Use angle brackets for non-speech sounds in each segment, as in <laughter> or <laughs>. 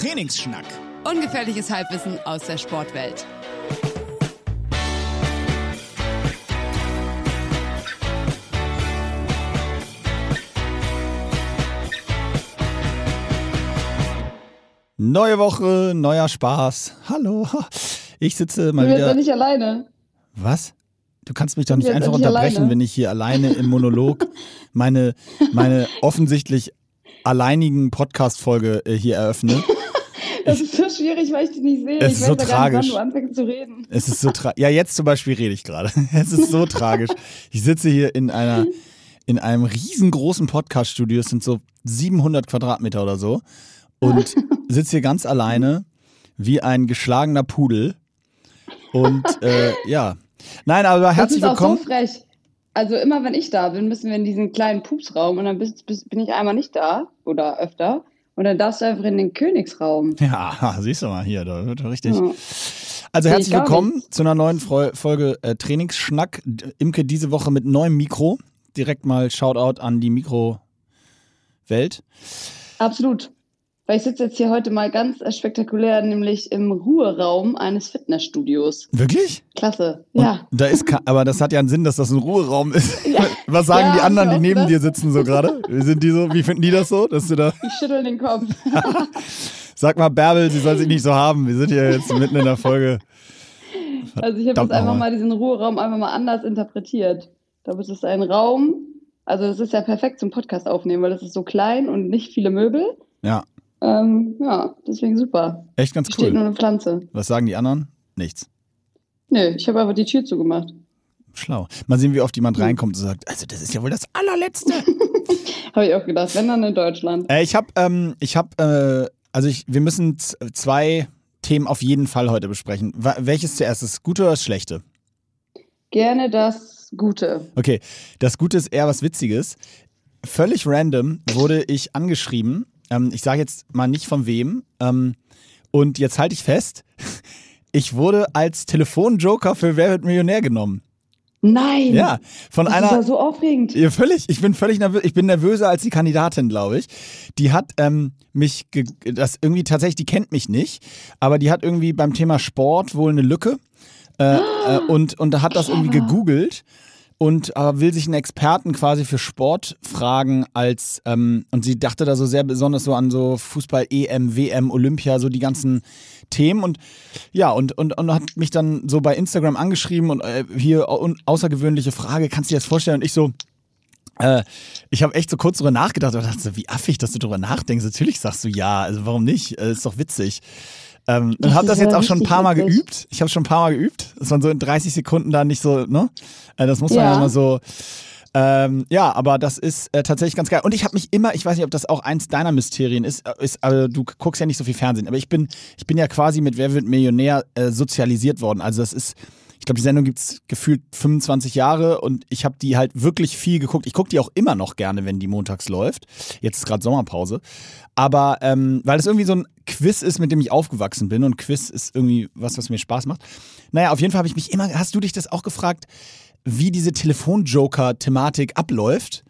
Trainingsschnack. Ungefährliches Halbwissen aus der Sportwelt. Neue Woche, neuer Spaß. Hallo. Ich sitze mal Du bist wieder. doch nicht alleine. Was? Du kannst mich doch nicht einfach nicht unterbrechen, alleine. wenn ich hier alleine im Monolog meine, meine <laughs> offensichtlich alleinigen Podcast-Folge äh, hier eröffne. Das ist so schwierig, weil ich dich nicht sehe. Es ich ist so weiß ja gar tragisch. nicht, wann du anfängst zu reden. Es ist so tra Ja, jetzt zum Beispiel rede ich gerade. <laughs> Es ist so tragisch. Ich sitze hier in einer in einem riesengroßen Podcast-Studio. Es sind so 700 Quadratmeter oder so und <laughs> sitze hier ganz alleine wie ein geschlagener Pudel. Und äh, ja, nein, aber Das herzlich ist auch willkommen. so frech. Also immer wenn ich da bin, müssen wir in diesen kleinen Pupsraum und dann bist, bist, bin ich einmal nicht da oder öfter. Und dann darfst du einfach in den Königsraum. Ja, <laughs> siehst du mal hier, da wird richtig. Ja. Also herzlich willkommen zu einer neuen Folge äh, Trainingsschnack. Imke diese Woche mit neuem Mikro. Direkt mal Shoutout an die Mikrowelt. Absolut. Weil ich sitze jetzt hier heute mal ganz spektakulär, nämlich im Ruheraum eines Fitnessstudios. Wirklich? Klasse. Und Ja. Da ist aber das hat ja einen Sinn, dass das ein Ruheraum ist. <laughs> Ja. <laughs> Was sagen Ja, die anderen, die neben gedacht. dir sitzen so gerade? <laughs> Wie sind die so? Wie finden die das so, dass du da? Ich schüttel den Kopf. Sag mal, Bärbel, sie soll sich nicht so haben. Wir sind hier jetzt mitten in der Folge. Also ich habe Verdammt jetzt einfach mal diesen Ruheraum einfach mal anders interpretiert. Da ist es ein Raum, also das ist ja perfekt zum Podcast aufnehmen, weil das ist so klein und nicht viele Möbel. Ja, Ähm, ja, deswegen super. echt ganz Steht nur cool. eine Pflanze. Was sagen die anderen? Nichts. Nö, ich habe einfach die Tür zugemacht. Schlau. Mal sehen, wie oft Hm. jemand reinkommt und sagt, also das ist ja wohl das allerletzte. <laughs> Habe ich auch gedacht, wenn dann in Deutschland. Äh, ich habe, ähm, ich habe, äh, also ich, wir müssen zwei Themen auf jeden Fall heute besprechen. Welches zuerst? Das Gute oder das Schlechte? Gerne das Gute. Okay, das Gute ist eher was Witziges. Völlig random wurde ich angeschrieben. Ähm, ich sage jetzt mal nicht von wem. Ähm, und jetzt halte ich fest, <laughs> ich wurde als Telefonjoker für Wer wird Millionär genommen. Nein! Ja, von das einer. ist ja so aufregend. Ja, völlig. Ich bin völlig nervös. Ich bin nervöser als die Kandidatin, glaube ich. Die hat ähm, mich, das irgendwie tatsächlich, die kennt mich nicht, aber die hat irgendwie beim Thema Sport wohl eine Lücke äh, äh, und und hat das irgendwie gegoogelt und äh, will sich einen Experten quasi für Sportfragen als ähm, und sie dachte da so sehr besonders so an so Fußball, EM, WM, Olympia, so die ganzen Themen und ja und und und hat mich dann so bei Instagram angeschrieben und äh, hier au außergewöhnliche Frage, kannst du dir das vorstellen? Und ich so äh, ich habe echt so kurz drüber nachgedacht und dachte so, wie affig, dass du drüber nachdenkst. Natürlich sagst du ja, also warum nicht? Äh, ist doch witzig. Ähm, und Das habe das jetzt auch schon ein paar Mal witzig. geübt. Ich habe schon ein paar Mal geübt. Das waren so in 30 Sekunden da nicht so, ne? Äh, das muss man ja, Ja. immer so. Ähm, ja, aber das ist äh, tatsächlich ganz geil. Und ich habe mich immer, ich weiß nicht, ob das auch eins deiner Mysterien ist, äh, ist also du guckst ja nicht so viel Fernsehen, aber ich bin, ich bin ja quasi mit Wer wird Millionär äh, sozialisiert worden. Also das ist, glaube, die Sendung gibt's gefühlt 25 Jahre und ich habe die halt wirklich viel geguckt. Ich gucke die auch immer noch gerne, wenn die montags läuft. Jetzt ist gerade Sommerpause. Aber ähm, weil das irgendwie so ein Quiz ist, mit dem ich aufgewachsen bin und Quiz ist irgendwie was, was mir Spaß macht. Naja, auf jeden Fall habe ich mich immer, hast du dich das auch gefragt, wie diese Telefonjoker-Thematik abläuft?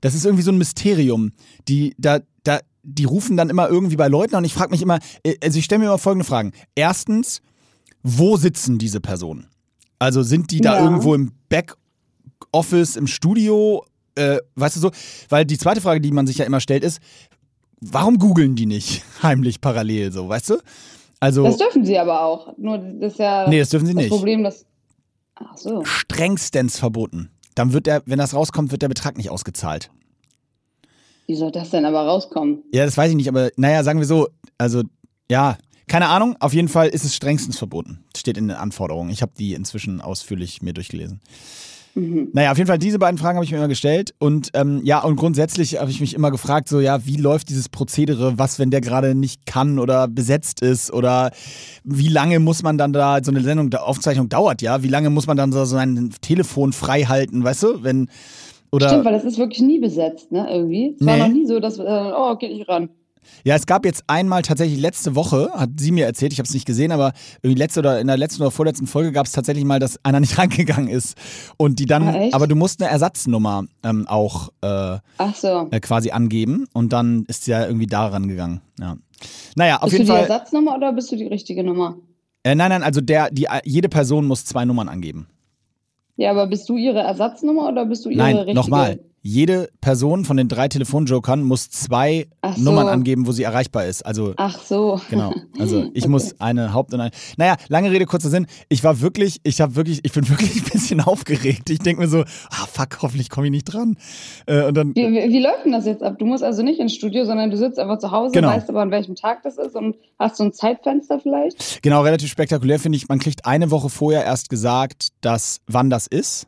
Das ist irgendwie so ein Mysterium. Die, da, da, die rufen dann immer irgendwie bei Leuten und ich frage mich immer, äh, also ich stelle mir immer folgende Fragen. Erstens, wo sitzen diese Personen? Also sind die da Ja. irgendwo im Backoffice, im Studio? Äh, weißt du so? Weil die zweite Frage, die man sich ja immer stellt, ist, warum googeln die nicht <laughs> heimlich parallel so, weißt du? Also, Das dürfen sie aber auch. Nur das ist ja nee, das dürfen sie das nicht. Problem, dass. Ach so. Strengstens verboten. Dann wird der, wenn das rauskommt, wird der Betrag nicht ausgezahlt. Wie soll das denn aber rauskommen? Ja, das weiß ich nicht, aber naja, sagen wir so, also ja, keine Ahnung, auf jeden Fall ist es strengstens verboten. Steht in den Anforderungen. Ich habe die inzwischen ausführlich mir durchgelesen. Mhm. Naja, auf jeden Fall diese beiden Fragen habe ich mir immer gestellt und ähm, ja, und grundsätzlich habe ich mich immer gefragt, so ja, wie läuft dieses Prozedere, was, wenn der gerade nicht kann oder besetzt ist oder wie lange muss man dann da, so eine Sendung, der Aufzeichnung dauert ja, wie lange muss man dann so sein Telefon frei halten, weißt du, wenn, oder... Stimmt, weil das ist wirklich nie besetzt, ne? Irgendwie. Es war Nee. noch nie so, dass, äh, oh, geht nicht ran. Ja, es gab jetzt einmal tatsächlich letzte Woche, hat sie mir erzählt, ich habe es nicht gesehen, aber irgendwie letzte oder in der letzten oder vorletzten Folge gab es tatsächlich mal, dass einer nicht <laughs> rangegangen ist. Und die dann, Ah, aber du musst eine Ersatznummer ähm, auch äh, so. äh, quasi angeben und dann ist sie ja irgendwie da rangegangen. Ja. Naja, auf bist jeden du die. Ersatznummer oder bist du die richtige Nummer? Äh, nein, nein, also der, die, jede Person muss zwei Nummern angeben. Ja, aber bist du ihre Ersatznummer oder bist du ihre Nein, richtige? nochmal. Jede Person von den drei Telefonjokern muss zwei so. Nummern angeben, wo sie erreichbar ist. Also Ach so. Genau. Also <laughs> ich Okay. muss eine Haupt- und eine. Naja, lange Rede, kurzer Sinn. Ich war wirklich, ich habe wirklich, ich bin <laughs> wirklich ein bisschen aufgeregt. Ich denke mir so, ah fuck, hoffentlich komme ich nicht dran. Äh, und dann. Wie, wie, wie läuft denn das jetzt ab? Du musst also nicht ins Studio, sondern du sitzt einfach zu Hause, Genau. weißt aber, an welchem Tag das ist und hast so ein Zeitfenster vielleicht? Genau, relativ spektakulär finde ich. Man kriegt eine Woche vorher erst gesagt, dass wann das ist.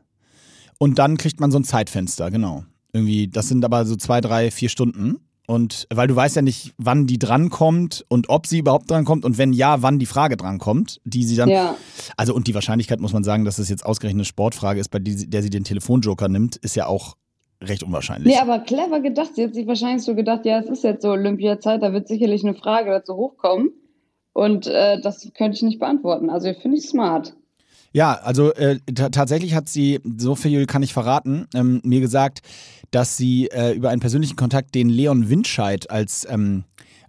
Und dann kriegt man so ein Zeitfenster, genau. Irgendwie, das sind aber so zwei, drei, vier Stunden. Und weil du weißt ja nicht, wann die drankommt und ob sie überhaupt drankommt und wenn ja, wann die Frage drankommt, die sie dann. Ja. Also und die Wahrscheinlichkeit, muss man sagen, dass es jetzt ausgerechnet eine Sportfrage ist, bei der sie den Telefonjoker nimmt, ist ja auch recht unwahrscheinlich. Nee, aber clever gedacht. Sie hat sich wahrscheinlich so gedacht, ja, es ist jetzt so Olympiazeit, da wird sicherlich eine Frage dazu hochkommen. Und äh, das könnte ich nicht beantworten. Also finde ich smart. Ja, also äh, ta- tatsächlich hat sie, so viel kann ich verraten, ähm, mir gesagt, dass sie äh, über einen persönlichen Kontakt den Leon Windscheid als, ähm,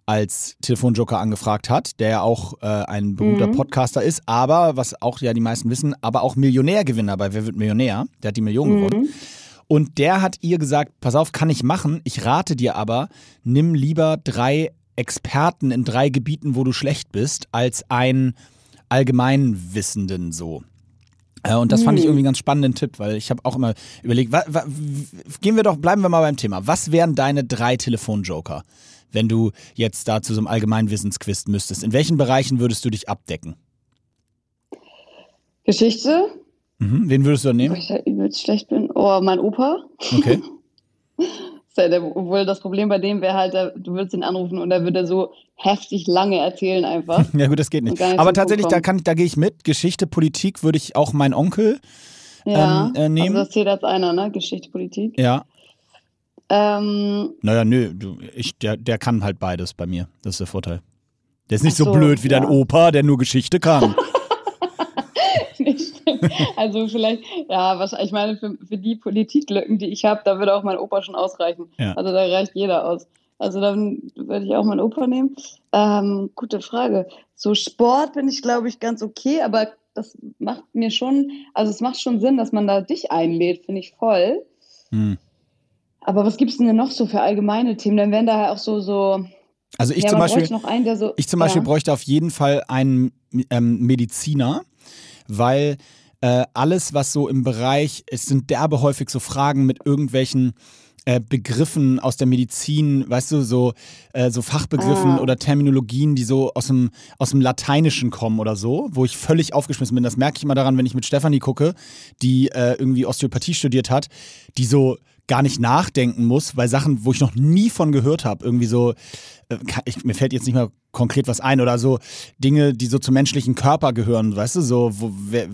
als Telefonjoker angefragt hat, der ja auch äh, ein berühmter Mhm. Podcaster ist, aber, was auch ja die meisten wissen, aber auch Millionärgewinner bei Wer wird Millionär? Der hat die Million gewonnen. Und der hat ihr gesagt, pass auf, kann ich machen, ich rate dir aber, nimm lieber drei Experten in drei Gebieten, wo du schlecht bist, als einen Allgemeinwissenden so. Äh, Und das fand ich Hm. irgendwie einen ganz spannenden Tipp, weil ich habe auch immer überlegt, wa, wa, gehen wir doch, bleiben wir mal beim Thema. Was wären deine drei Telefonjoker, wenn du jetzt da zu so einem Allgemeinwissensquiz müsstest? In welchen Bereichen würdest du dich abdecken? Geschichte, Mhm. Wen würdest du nehmen? ich da übelst schlecht bin. Oh, mein Opa. Okay. <laughs> Ja der, obwohl das Problem bei dem wäre halt, du würdest ihn anrufen und er würde so heftig lange erzählen einfach. <laughs> Ja gut, das geht nicht. nicht Aber tatsächlich, da kann ich, da gehe ich mit. Geschichte, Politik würde ich auch meinen Onkel. Ja, Ähm, äh, nehmen? also das zählt als einer, ne? Geschichte, Politik. Ja. Ähm, Naja, nö, du, ich, der, der kann halt beides bei mir. Das ist der Vorteil. Der ist nicht so, so, blöd wie dein ja. Opa, der nur Geschichte kann. <laughs> <laughs> nicht. <laughs> Also vielleicht, ja, wahrscheinlich, ich meine, für, für die Politiklücken, die ich habe, da würde auch mein Opa schon ausreichen. Ja. Also da reicht jeder aus. Also dann würde ich auch meinen Opa nehmen. Ähm, gute Frage. So Sport bin ich, glaube ich, ganz okay, aber das macht mir schon, also es macht schon Sinn, dass man da dich einlädt, finde ich voll. Hm. Aber was gibt's denn noch so für allgemeine Themen? Dann wären da auch so, so, Also ich ja, zum Beispiel. einen, der so. Ich zum Beispiel ja. bräuchte auf jeden Fall einen ähm, Mediziner, weil äh, alles, was so im Bereich, es sind derbe häufig so Fragen mit irgendwelchen äh, Begriffen aus der Medizin, weißt du, so, äh, so Fachbegriffen Ah. oder Terminologien, die so aus dem, aus dem Lateinischen kommen oder so, wo ich völlig aufgeschmissen bin. Das merke ich immer daran, wenn ich mit Stefanie gucke, die äh, irgendwie Osteopathie studiert hat, die so gar nicht nachdenken muss, weil Sachen, wo ich noch nie von gehört habe, irgendwie so, äh, ich, mir fällt jetzt nicht mehr konkret was ein oder so Dinge, die so zum menschlichen Körper gehören, weißt du, so, wo, wer,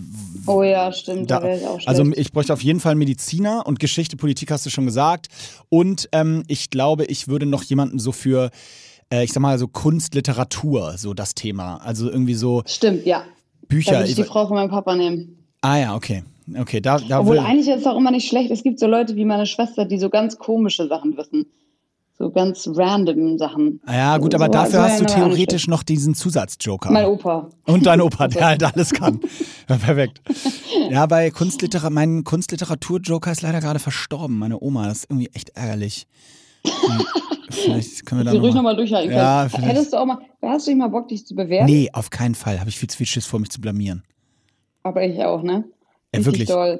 Oh ja, stimmt, da, da, ich also ich bräuchte auf jeden Fall Mediziner und Geschichte, Politik hast du schon gesagt. Und ähm, ich glaube, ich würde noch jemanden so für, äh, ich sag mal, so Kunst, Literatur, so das Thema. Also irgendwie so Stimmt, ja. Da Bücher. würde ich die Frau von meinem Papa nehmen. ah ja, okay. Okay, da, da Obwohl will, eigentlich ist es auch immer nicht schlecht. Es gibt so Leute wie meine Schwester, die so ganz komische Sachen wissen. So ganz random Sachen. Ah ja, gut, aber so dafür hast du theoretisch noch diesen Zusatzjoker. Mein Opa. Und dein Opa, der <laughs> halt alles kann. <laughs> Perfekt. Ja, bei Kunstliteratur, mein Kunstliteratur-Joker ist leider gerade verstorben. Meine Oma, das ist irgendwie echt ärgerlich. Hm, <laughs> Vielleicht können wir da ruhig noch mal nochmal durchhalten Ja, können. Hättest du auch mal, hast du nicht mal Bock, dich zu bewerben? Nee, auf keinen Fall. Habe ich viel zu viel Schiss vor, mich zu blamieren. Aber ich auch, ne? Richtig wirklich. Doll.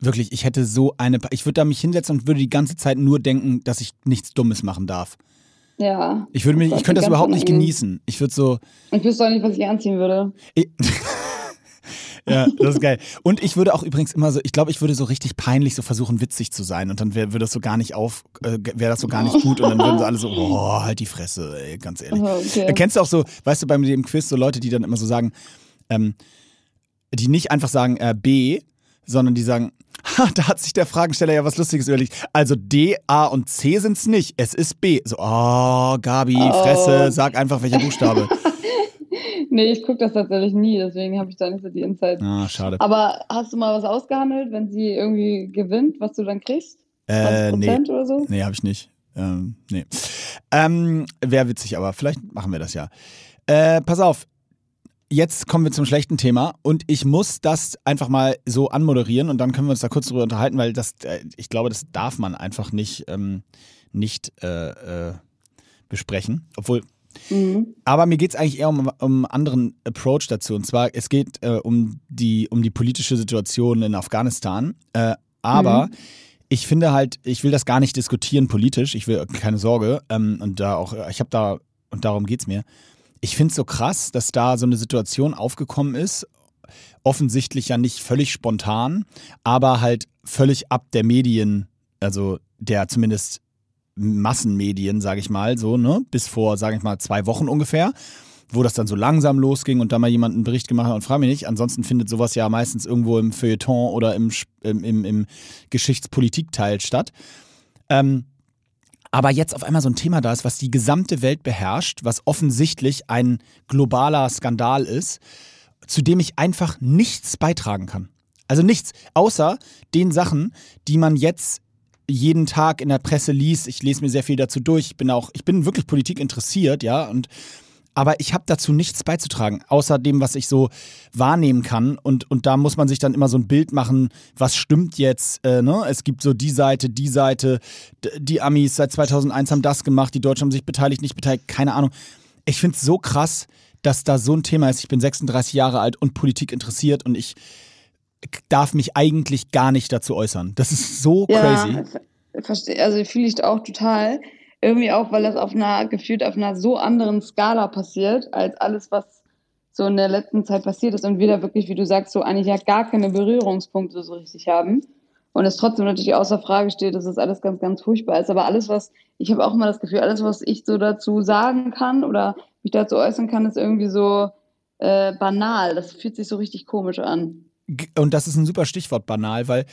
Wirklich, ich hätte so eine. Ich würde da mich hinsetzen und würde die ganze Zeit nur denken, dass ich nichts Dummes machen darf. Ja. Ich würde mich, Das ich könnte das überhaupt nicht genießen. Ich würde so. Ich wüsste auch nicht, was ich anziehen würde. <laughs> Ja, das ist geil. Und ich würde auch übrigens immer so, ich glaube, ich würde so richtig peinlich so versuchen, witzig zu sein. Und dann wäre würde das so gar nicht auf, äh, wäre das so gar nicht gut. Und dann würden so alle so, <laughs> oh, halt die Fresse, ey, ganz ehrlich. Oh, okay. Äh, Kennst du auch so, weißt du, bei dem Quiz so Leute, die dann immer so sagen, ähm, die nicht einfach sagen äh, B, sondern die sagen <laughs> da hat sich der Fragensteller ja was Lustiges überlegt. Also D, A und C sind's nicht. Es ist B. So, oh, Gabi, Oh. Fresse, sag einfach welcher Buchstabe. <laughs> Nee, ich gucke das tatsächlich nie, deswegen habe ich da nicht so die Insights. Ah, schade. Aber hast du mal was ausgehandelt, wenn sie irgendwie gewinnt, was du dann kriegst? 20 Äh, nee. Prozent oder so? Nee, habe ich nicht. Ähm, nee. Ähm, Wäre witzig, aber vielleicht machen wir das ja. Äh, pass auf. Jetzt kommen wir zum schlechten Thema und ich muss das einfach mal so anmoderieren und dann können wir uns da kurz drüber unterhalten, weil das, äh, ich glaube, das darf man einfach nicht, ähm, nicht äh, äh, besprechen. Obwohl, Mhm. aber mir geht es eigentlich eher um, um einen anderen Approach dazu. Und zwar, es geht äh, um, die, um die politische Situation in Afghanistan. Äh, aber Mhm. ich finde halt, ich will das gar nicht diskutieren politisch. Ich will keine Sorge. Ähm, und da auch, ich habe da, und darum geht es mir. Ich finde es so krass, dass da so eine Situation aufgekommen ist. Offensichtlich ja nicht völlig spontan, aber halt völlig ab der Medien, also der zumindest Massenmedien, sage ich mal, so, ne, bis vor, sage ich mal, zwei Wochen ungefähr, wo das dann so langsam losging und da mal jemand einen Bericht gemacht hat und frage mich nicht. Ansonsten findet sowas ja meistens irgendwo im Feuilleton oder im, im, im, im Geschichtspolitikteil statt. Ähm, aber jetzt auf einmal so ein Thema da ist, was die gesamte Welt beherrscht, was offensichtlich ein globaler Skandal ist, zu dem ich einfach nichts beitragen kann. Also nichts, außer den Sachen, die man jetzt jeden Tag in der Presse liest. Ich lese mir sehr viel dazu durch. Ich bin auch, ich bin wirklich Politik interessiert, ja, und aber ich habe dazu nichts beizutragen, außer dem, was ich so wahrnehmen kann. Und, und da muss man sich dann immer so ein Bild machen, was stimmt jetzt. Äh, ne? Es gibt so die Seite, die Seite, die Amis seit 2001 haben das gemacht, die Deutschen haben sich beteiligt, nicht beteiligt, keine Ahnung. Ich finde es so krass, dass da so ein Thema ist. Ich bin 36 Jahre alt und Politik interessiert und ich darf mich eigentlich gar nicht dazu äußern. Das ist so crazy. Ja, verstehe, also fühle ich auch total. Irgendwie auch, weil das auf einer, gefühlt auf einer so anderen Skala passiert, als alles, was so in der letzten Zeit passiert ist und wir da wirklich, wie du sagst, so eigentlich ja gar keine Berührungspunkte so richtig haben. Und es trotzdem natürlich außer Frage steht, dass das alles ganz, ganz furchtbar ist. Aber alles, was, ich habe auch mal das Gefühl, alles, was ich so dazu sagen kann oder mich dazu äußern kann, ist irgendwie so äh, banal. Das fühlt sich so richtig komisch an. Und das ist ein super Stichwort banal, weil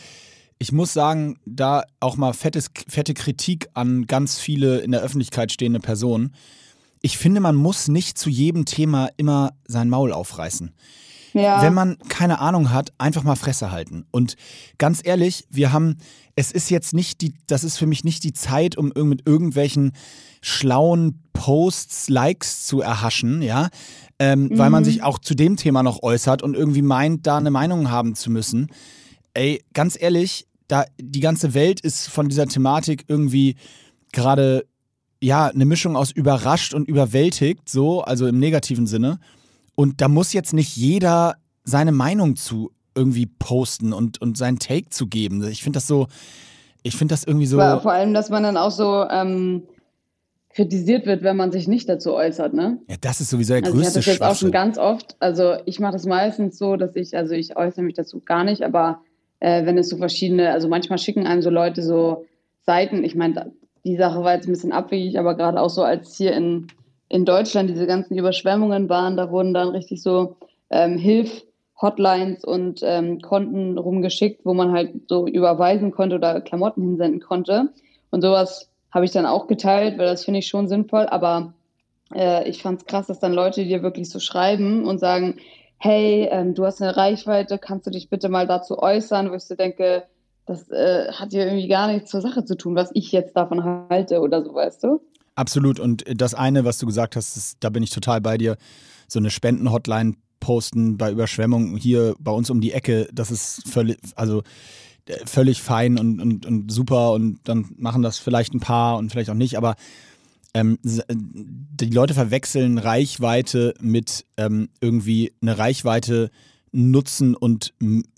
ich muss sagen, da auch mal fettes, fette Kritik an ganz viele in der Öffentlichkeit stehende Personen. Ich finde, man muss nicht zu jedem Thema immer sein Maul aufreißen. Ja. Wenn man keine Ahnung hat, einfach mal Fresse halten. Und ganz ehrlich, wir haben, es ist jetzt nicht die, das ist für mich nicht die Zeit, um mit irgendwelchen schlauen Posts, Likes zu erhaschen, ja, ähm, weil man Mhm. sich auch zu dem Thema noch äußert und irgendwie meint, da eine Meinung haben zu müssen. Ey, ganz ehrlich, da die ganze Welt ist von dieser Thematik irgendwie gerade ja eine Mischung aus überrascht und überwältigt, so, also im negativen Sinne. Und da muss jetzt nicht jeder seine Meinung zu irgendwie posten und, und seinen Take zu geben. Ich finde das so, ich finde das irgendwie so. Vor allem, dass man dann auch so ähm, kritisiert wird, wenn man sich nicht dazu äußert, ne? Ja, das ist sowieso der Also ich größte hatte das jetzt auch schon ganz oft. Also ich mache das meistens so, dass ich, also ich äußere mich dazu gar nicht, aber äh, wenn es so verschiedene, also manchmal schicken einem so Leute so Seiten, ich meine, die Sache war jetzt ein bisschen abwegig, aber gerade auch so, als hier in, in Deutschland diese ganzen Überschwemmungen waren, da wurden dann richtig so ähm, Hilf-Hotlines und ähm, Konten rumgeschickt, wo man halt so überweisen konnte oder Klamotten hinsenden konnte. Und sowas habe ich dann auch geteilt, weil das finde ich schon sinnvoll, aber äh, ich fand es krass, dass dann Leute dir wirklich so schreiben und sagen, hey, ähm, du hast eine Reichweite, kannst du dich bitte mal dazu äußern, wo ich so denke, das äh, hat ja irgendwie gar nichts zur Sache zu tun, was ich jetzt davon halte oder so, weißt du? Absolut. Und das eine, was du gesagt hast, ist, da bin ich total bei dir. So eine Spendenhotline posten bei Überschwemmungen hier bei uns um die Ecke, das ist völlig, also äh, völlig fein und, und, und super und dann machen das vielleicht ein paar und vielleicht auch nicht, aber ähm, äh, die Leute verwechseln Reichweite mit ähm, irgendwie eine Reichweite nutzen und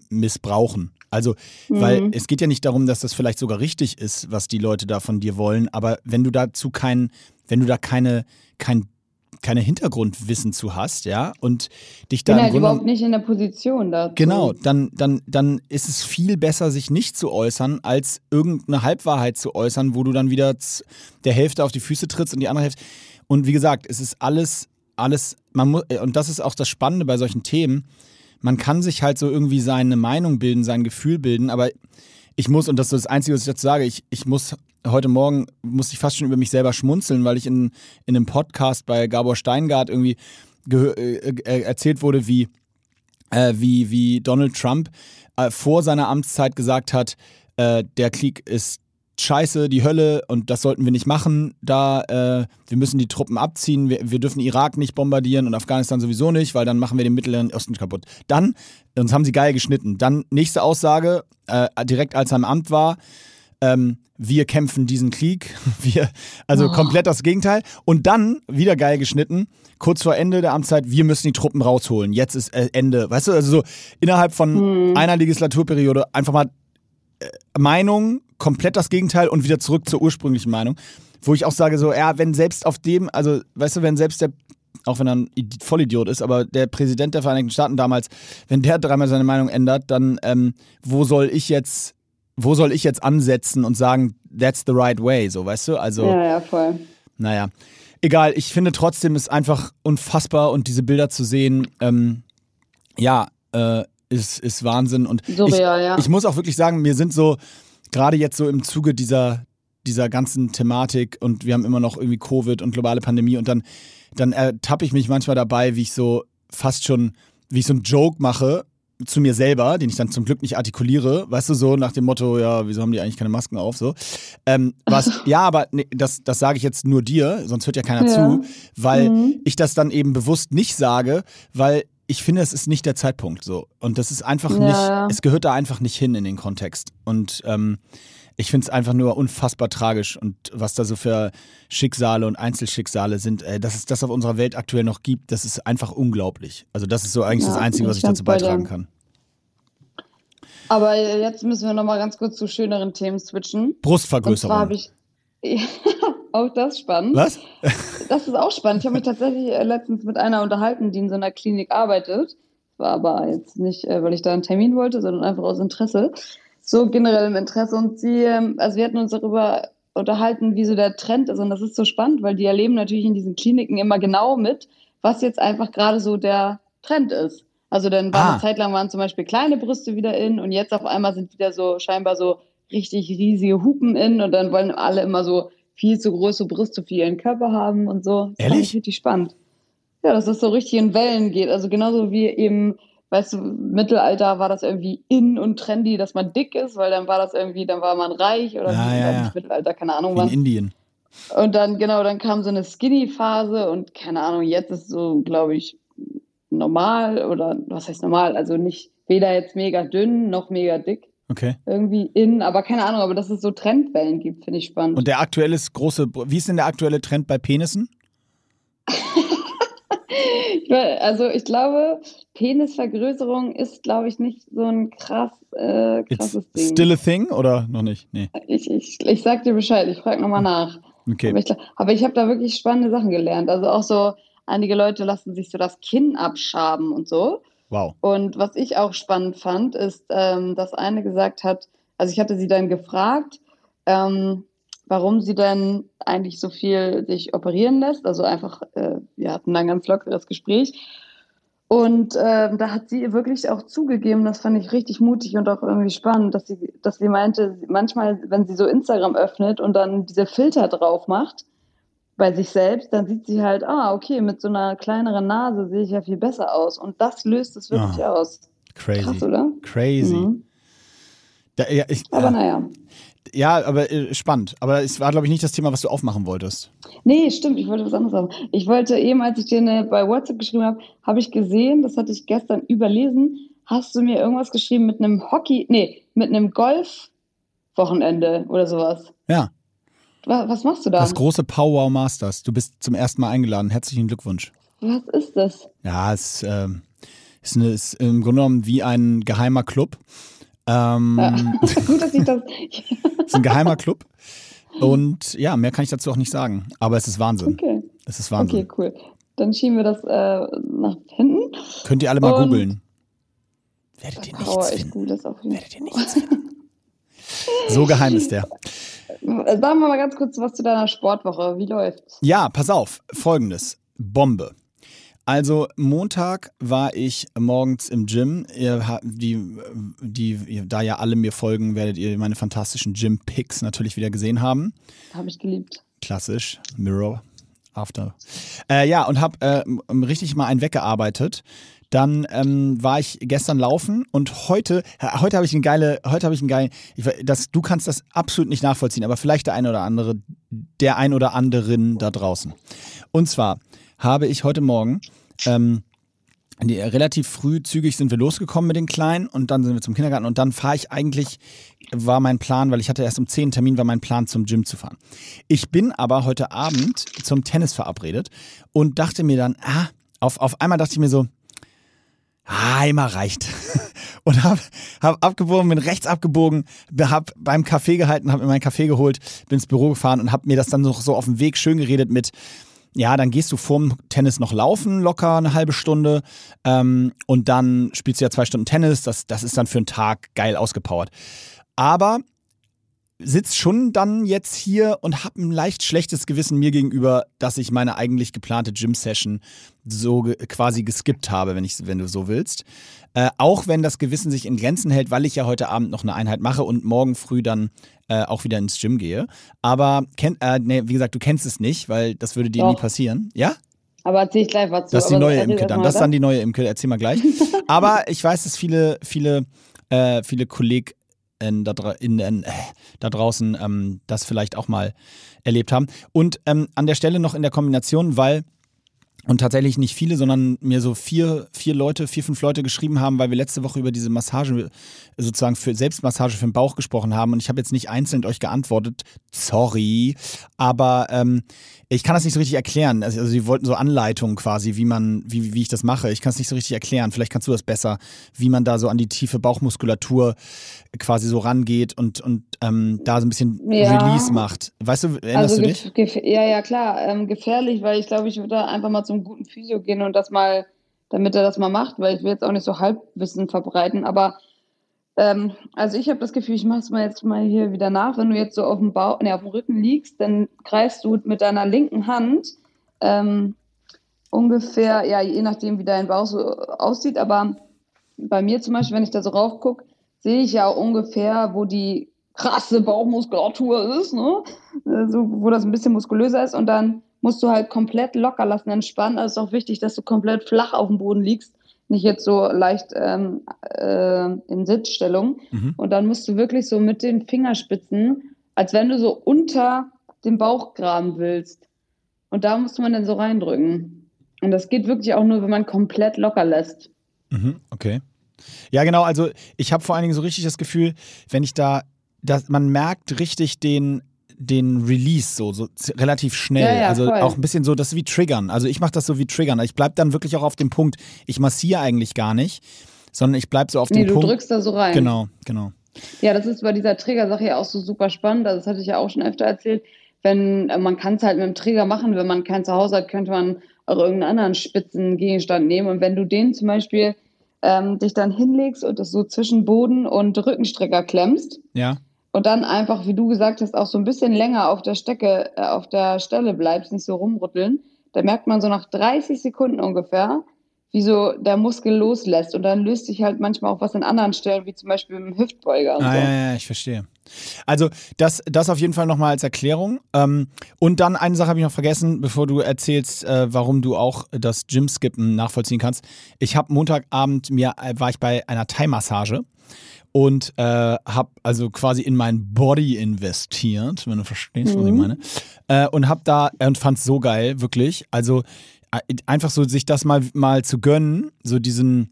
missbrauchen. Also, weil Mhm. es geht ja nicht darum, dass das vielleicht sogar richtig ist, was die Leute da von dir wollen, aber wenn du dazu kein, wenn du da keine, kein, keine Hintergrundwissen zu hast, ja, und dich da bin halt überhaupt nicht in der Position dazu. Genau, dann, dann, dann ist es viel besser, sich nicht zu äußern, als irgendeine Halbwahrheit zu äußern, wo du dann wieder der Hälfte auf die Füße trittst und die andere Hälfte. Und wie gesagt, es ist alles, alles, man muss, und das ist auch das Spannende bei solchen Themen, man kann sich halt so irgendwie seine Meinung bilden, sein Gefühl bilden, aber ich muss, und das ist das Einzige, was ich dazu sage, ich, ich muss heute Morgen, musste ich fast schon über mich selber schmunzeln, weil ich in, in einem Podcast bei Gabor Steingart irgendwie äh, äh, erzählt wurde, wie, äh, wie, wie Donald Trump äh, vor seiner Amtszeit gesagt hat, äh, der Krieg ist scheiße, die Hölle und das sollten wir nicht machen. Da, äh, wir müssen die Truppen abziehen, wir, wir dürfen Irak nicht bombardieren und Afghanistan sowieso nicht, weil dann machen wir den Mittleren Osten kaputt. Dann, uns haben sie geil geschnitten. Dann nächste Aussage, äh, direkt als er im Amt war, ähm, wir kämpfen diesen Krieg. <laughs> Wir, also oh. komplett das Gegenteil. Und dann, wieder geil geschnitten, kurz vor Ende der Amtszeit, wir müssen die Truppen rausholen. Jetzt ist äh, Ende. Weißt du, also so innerhalb von hm. einer Legislaturperiode einfach mal äh, Meinung, komplett das Gegenteil und wieder zurück zur ursprünglichen Meinung. Wo ich auch sage, so, ja, wenn selbst auf dem, also, weißt du, wenn selbst der, auch wenn er ein Vollidiot ist, aber der Präsident der Vereinigten Staaten damals, wenn der dreimal seine Meinung ändert, dann ähm, wo soll ich jetzt, wo soll ich jetzt ansetzen und sagen, that's the right way, so, weißt du? Also. Ja, ja, voll. Naja. Egal, ich finde trotzdem ist einfach unfassbar und diese Bilder zu sehen, ähm, ja, äh, ist, ist Wahnsinn. Und Surreal, ich, ja. ich muss auch wirklich sagen, mir sind so, gerade jetzt so im Zuge dieser, dieser ganzen Thematik und wir haben immer noch irgendwie Covid und globale Pandemie und dann, dann ertappe ich mich manchmal dabei, wie ich so fast schon, wie ich so einen Joke mache zu mir selber, den ich dann zum Glück nicht artikuliere, weißt du, so nach dem Motto, ja, wieso haben die eigentlich keine Masken auf, so. Ähm, was, <laughs> ja, aber nee, das, das sage ich jetzt nur dir, sonst hört ja keiner ja. zu, weil mhm. ich das dann eben bewusst nicht sage, weil ich finde, es ist nicht der Zeitpunkt so. Und das ist einfach ja. nicht, es gehört da einfach nicht hin in den Kontext. Und ähm, ich finde es einfach nur unfassbar tragisch und was da so für Schicksale und Einzelschicksale sind, äh, dass es das auf unserer Welt aktuell noch gibt, das ist einfach unglaublich. Also das ist so eigentlich ja, das Einzige, was ich dazu beitragen kann. Aber jetzt müssen wir nochmal ganz kurz zu schöneren Themen switchen. Brustvergrößerung. Und zwar ich <laughs> auch das spannend. Was? <laughs> das ist auch spannend. Ich habe mich tatsächlich äh, letztens mit einer unterhalten, die in so einer Klinik arbeitet. War aber jetzt nicht, äh, weil ich da einen Termin wollte, sondern einfach aus Interesse. So generell im Interesse. Und sie, ähm, also wir hatten uns darüber unterhalten, wie so der Trend ist. Und das ist so spannend, weil die erleben natürlich in diesen Kliniken immer genau mit, was jetzt einfach gerade so der Trend ist. Also dann war ah. eine Zeit lang waren zum Beispiel kleine Brüste wieder in und jetzt auf einmal sind wieder so scheinbar so richtig riesige Hupen in und dann wollen alle immer so viel zu große Brüste für ihren Körper haben und so. Das Ehrlich? richtig spannend. Ja, dass das so richtig in Wellen geht. Also genauso wie eben, weißt du, Mittelalter war das irgendwie in und trendy, dass man dick ist, weil dann war das irgendwie, dann war man reich oder ja, wie, ja, ja. Mittelalter, keine Ahnung was. In Indien. Und dann, genau, dann kam so eine Skinny-Phase und keine Ahnung, jetzt ist so, glaube ich, normal oder was heißt normal? Also nicht weder jetzt mega dünn noch mega dick. Okay. Irgendwie in, aber keine Ahnung, aber dass es so Trendwellen gibt, finde ich spannend. Und der aktuelle ist große, wie ist denn der aktuelle Trend bei Penissen? <laughs> also ich glaube, Penisvergrößerung ist, glaube ich, nicht so ein krass, äh, krasses It's Ding. Still a thing oder noch nicht? Nee. Ich, ich, ich sag dir Bescheid, ich frage nochmal nach. Okay. Aber ich, aber ich habe da wirklich spannende Sachen gelernt. Also auch so, einige Leute lassen sich so das Kinn abschaben und so. Wow. Und was ich auch spannend fand, ist, ähm, dass eine gesagt hat, also ich hatte sie dann gefragt, ähm, warum sie denn eigentlich so viel sich operieren lässt. Also einfach, äh, wir hatten dann ein ganz lockeres Gespräch. Und äh, da hat sie wirklich auch zugegeben, das fand ich richtig mutig und auch irgendwie spannend, dass sie, dass sie meinte, manchmal, wenn sie so Instagram öffnet und dann diese Filter drauf macht, bei sich selbst, dann sieht sie halt, ah, okay, mit so einer kleineren Nase sehe ich ja viel besser aus. Und das löst es wirklich oh, aus. Crazy. Krass, oder? Crazy. Mhm. Da, ja, ich, aber äh, naja. Ja, aber äh, spannend. Aber es war, glaube ich, nicht das Thema, was du aufmachen wolltest. Nee, stimmt. Ich wollte was anderes sagen. Ich wollte eben, als ich dir eine, bei WhatsApp geschrieben habe, habe ich gesehen, das hatte ich gestern überlesen, hast du mir irgendwas geschrieben mit einem Hockey, nee, mit einem Golf-Wochenende oder sowas. Ja. Was machst du da? Das große Powwow Masters. Du bist zum ersten Mal eingeladen. Herzlichen Glückwunsch. Was ist das? Ja, es äh, ist, eine, ist im Grunde genommen wie ein geheimer Club. Ähm, ja. <laughs> Gut, dass ich das. es ist ein geheimer Club. Und ja, mehr kann ich dazu auch nicht sagen. Aber es ist Wahnsinn. Okay. Es ist Wahnsinn. Okay, cool. Dann schieben wir das äh, nach hinten. Könnt ihr alle mal googeln. Werdet ihr nichts finden. Werdet ihr nichts finden. so geheim ist der. Sagen wir mal ganz kurz was zu deiner Sportwoche. Wie läuft's? Ja, pass auf. Folgendes. Bombe. Also Montag war ich morgens im Gym. Ihr, die, die, da ja alle mir folgen, werdet ihr meine fantastischen Gym-Picks natürlich wieder gesehen haben. Habe ich geliebt. Klassisch. Mirror. After. Äh, ja, und habe äh, richtig mal einen weggearbeitet. Dann ähm, war ich gestern laufen und heute, heute habe ich eine geile, heute habe ich einen geilen, ich, das, du kannst das absolut nicht nachvollziehen, aber vielleicht der eine oder andere, der ein oder anderen da draußen. Und zwar habe ich heute Morgen ähm, die, relativ früh zügig sind wir losgekommen mit den Kleinen und dann sind wir zum Kindergarten und dann fahre ich eigentlich, war mein Plan, weil ich hatte erst um 10 Termin, war mein Plan zum Gym zu fahren. Ich bin aber heute Abend zum Tennis verabredet und dachte mir dann, ah, auf, auf einmal dachte ich mir so, ah, immer reicht. <laughs> Und hab, hab abgebogen, bin rechts abgebogen, hab beim Café gehalten, hab mir meinen Kaffee geholt, bin ins Büro gefahren und hab mir das dann noch so auf dem Weg schön geredet mit, ja, dann gehst du vorm Tennis noch laufen, locker eine halbe Stunde. Ähm, und dann spielst du ja zwei Stunden Tennis. Das, das ist dann für einen Tag geil ausgepowert. Aber sitze schon dann jetzt hier und habe ein leicht schlechtes Gewissen mir gegenüber, dass ich meine eigentlich geplante Gym-Session so quasi geskippt habe, wenn, ich, wenn du so willst. Äh, auch wenn das Gewissen sich in Grenzen hält, weil ich ja heute Abend noch eine Einheit mache und morgen früh dann äh, auch wieder ins Gym gehe. Aber kenn, äh, nee, wie gesagt, du kennst es nicht, weil das würde dir Doch. nie passieren. Ja? Aber erzähl ich gleich was zu. Das ist die neue Imke dann. Das ist dann die neue Imke. Erzähl mal gleich. <laughs> Aber ich weiß, dass viele, viele, äh, viele Kollegen in, da, in, in, äh, da draußen ähm, das vielleicht auch mal erlebt haben. Und ähm, an der Stelle noch in der Kombination, weil und tatsächlich nicht viele, sondern mir so vier, vier Leute, vier, fünf Leute geschrieben haben, weil wir letzte Woche über diese Massage, sozusagen für Selbstmassage für den Bauch gesprochen haben und ich habe jetzt nicht einzeln euch geantwortet, sorry, aber ähm, ich kann das nicht so richtig erklären. Also, also sie wollten so Anleitungen quasi, wie man, wie, wie ich das mache. Ich kann es nicht so richtig erklären. Vielleicht kannst du das besser, wie man da so an die tiefe Bauchmuskulatur quasi so rangeht und, und ähm, da so ein bisschen ja. Release macht. Weißt du, erinnerst also, du dich? Ja, ja, klar. Ähm, gefährlich, weil ich glaube, ich würde da einfach mal zum guten Physio gehen und das mal, damit er das mal macht, weil ich will jetzt auch nicht so Halbwissen verbreiten, aber ähm, also ich habe das Gefühl, ich mache es mal jetzt mal hier wieder nach. Wenn du jetzt so auf dem Bauch, nee, auf dem Rücken liegst, dann greifst du mit deiner linken Hand ähm, ungefähr, ja, je nachdem, wie dein Bauch so aussieht, aber bei mir zum Beispiel, wenn ich da so rauf gucke, sehe ich ja ungefähr, wo die krasse Bauchmuskulatur ist, ne? So, wo das ein bisschen muskulöser ist und dann musst du halt komplett locker lassen, entspannen. Also ist auch wichtig, dass du komplett flach auf dem Boden liegst, nicht jetzt so leicht ähm, äh, in Sitzstellung. Mhm. Und dann musst du wirklich so mit den Fingerspitzen, als wenn du so unter dem Bauch graben willst. Und da musst man dann so reindrücken. Und das geht wirklich auch nur, wenn man komplett locker lässt. Mhm, okay. Ja, genau. Also ich habe vor allen Dingen so richtig das Gefühl, wenn ich da, dass man merkt richtig den den Release so, so relativ schnell. Ja, ja, also voll. auch ein bisschen so, das ist wie Triggern. Also ich mache das so wie Triggern. Ich bleibe dann wirklich auch auf dem Punkt. Ich massiere eigentlich gar nicht, sondern ich bleibe so auf nee, dem Punkt. Nee, du drückst da so rein. Genau, genau. Ja, das ist bei dieser Trigger-Sache ja auch so super spannend. Also das hatte ich ja auch schon öfter erzählt. Wenn äh, man kann es halt mit dem Trigger machen, wenn man kein Zuhause hat, könnte man auch irgendeinen anderen spitzen Gegenstand nehmen. Und wenn du den zum Beispiel ähm, dich dann hinlegst und das so zwischen Boden und Rückenstrecker klemmst, ja und dann einfach, wie du gesagt hast, auch so ein bisschen länger auf der Stecke, äh, auf der Stelle bleibst, nicht so rumrütteln, da merkt man so nach 30 Sekunden ungefähr, wie so der Muskel loslässt. Und dann löst sich halt manchmal auch was an anderen Stellen, wie zum Beispiel im Hüftbeuger. Und ah, so. ja, ja, ich verstehe. Also das, das auf jeden Fall nochmal als Erklärung. Ähm, und dann eine Sache habe ich noch vergessen, bevor du erzählst, äh, warum du auch das Gym-Skippen nachvollziehen kannst. Ich habe Montagabend, mir äh, war ich bei einer Thai-Massage und äh, habe also quasi in mein Body investiert, wenn du verstehst, mhm. was ich mhm. meine. Äh, und habe da und fand's so geil, wirklich. Also äh, einfach so sich das mal mal zu gönnen, so diesen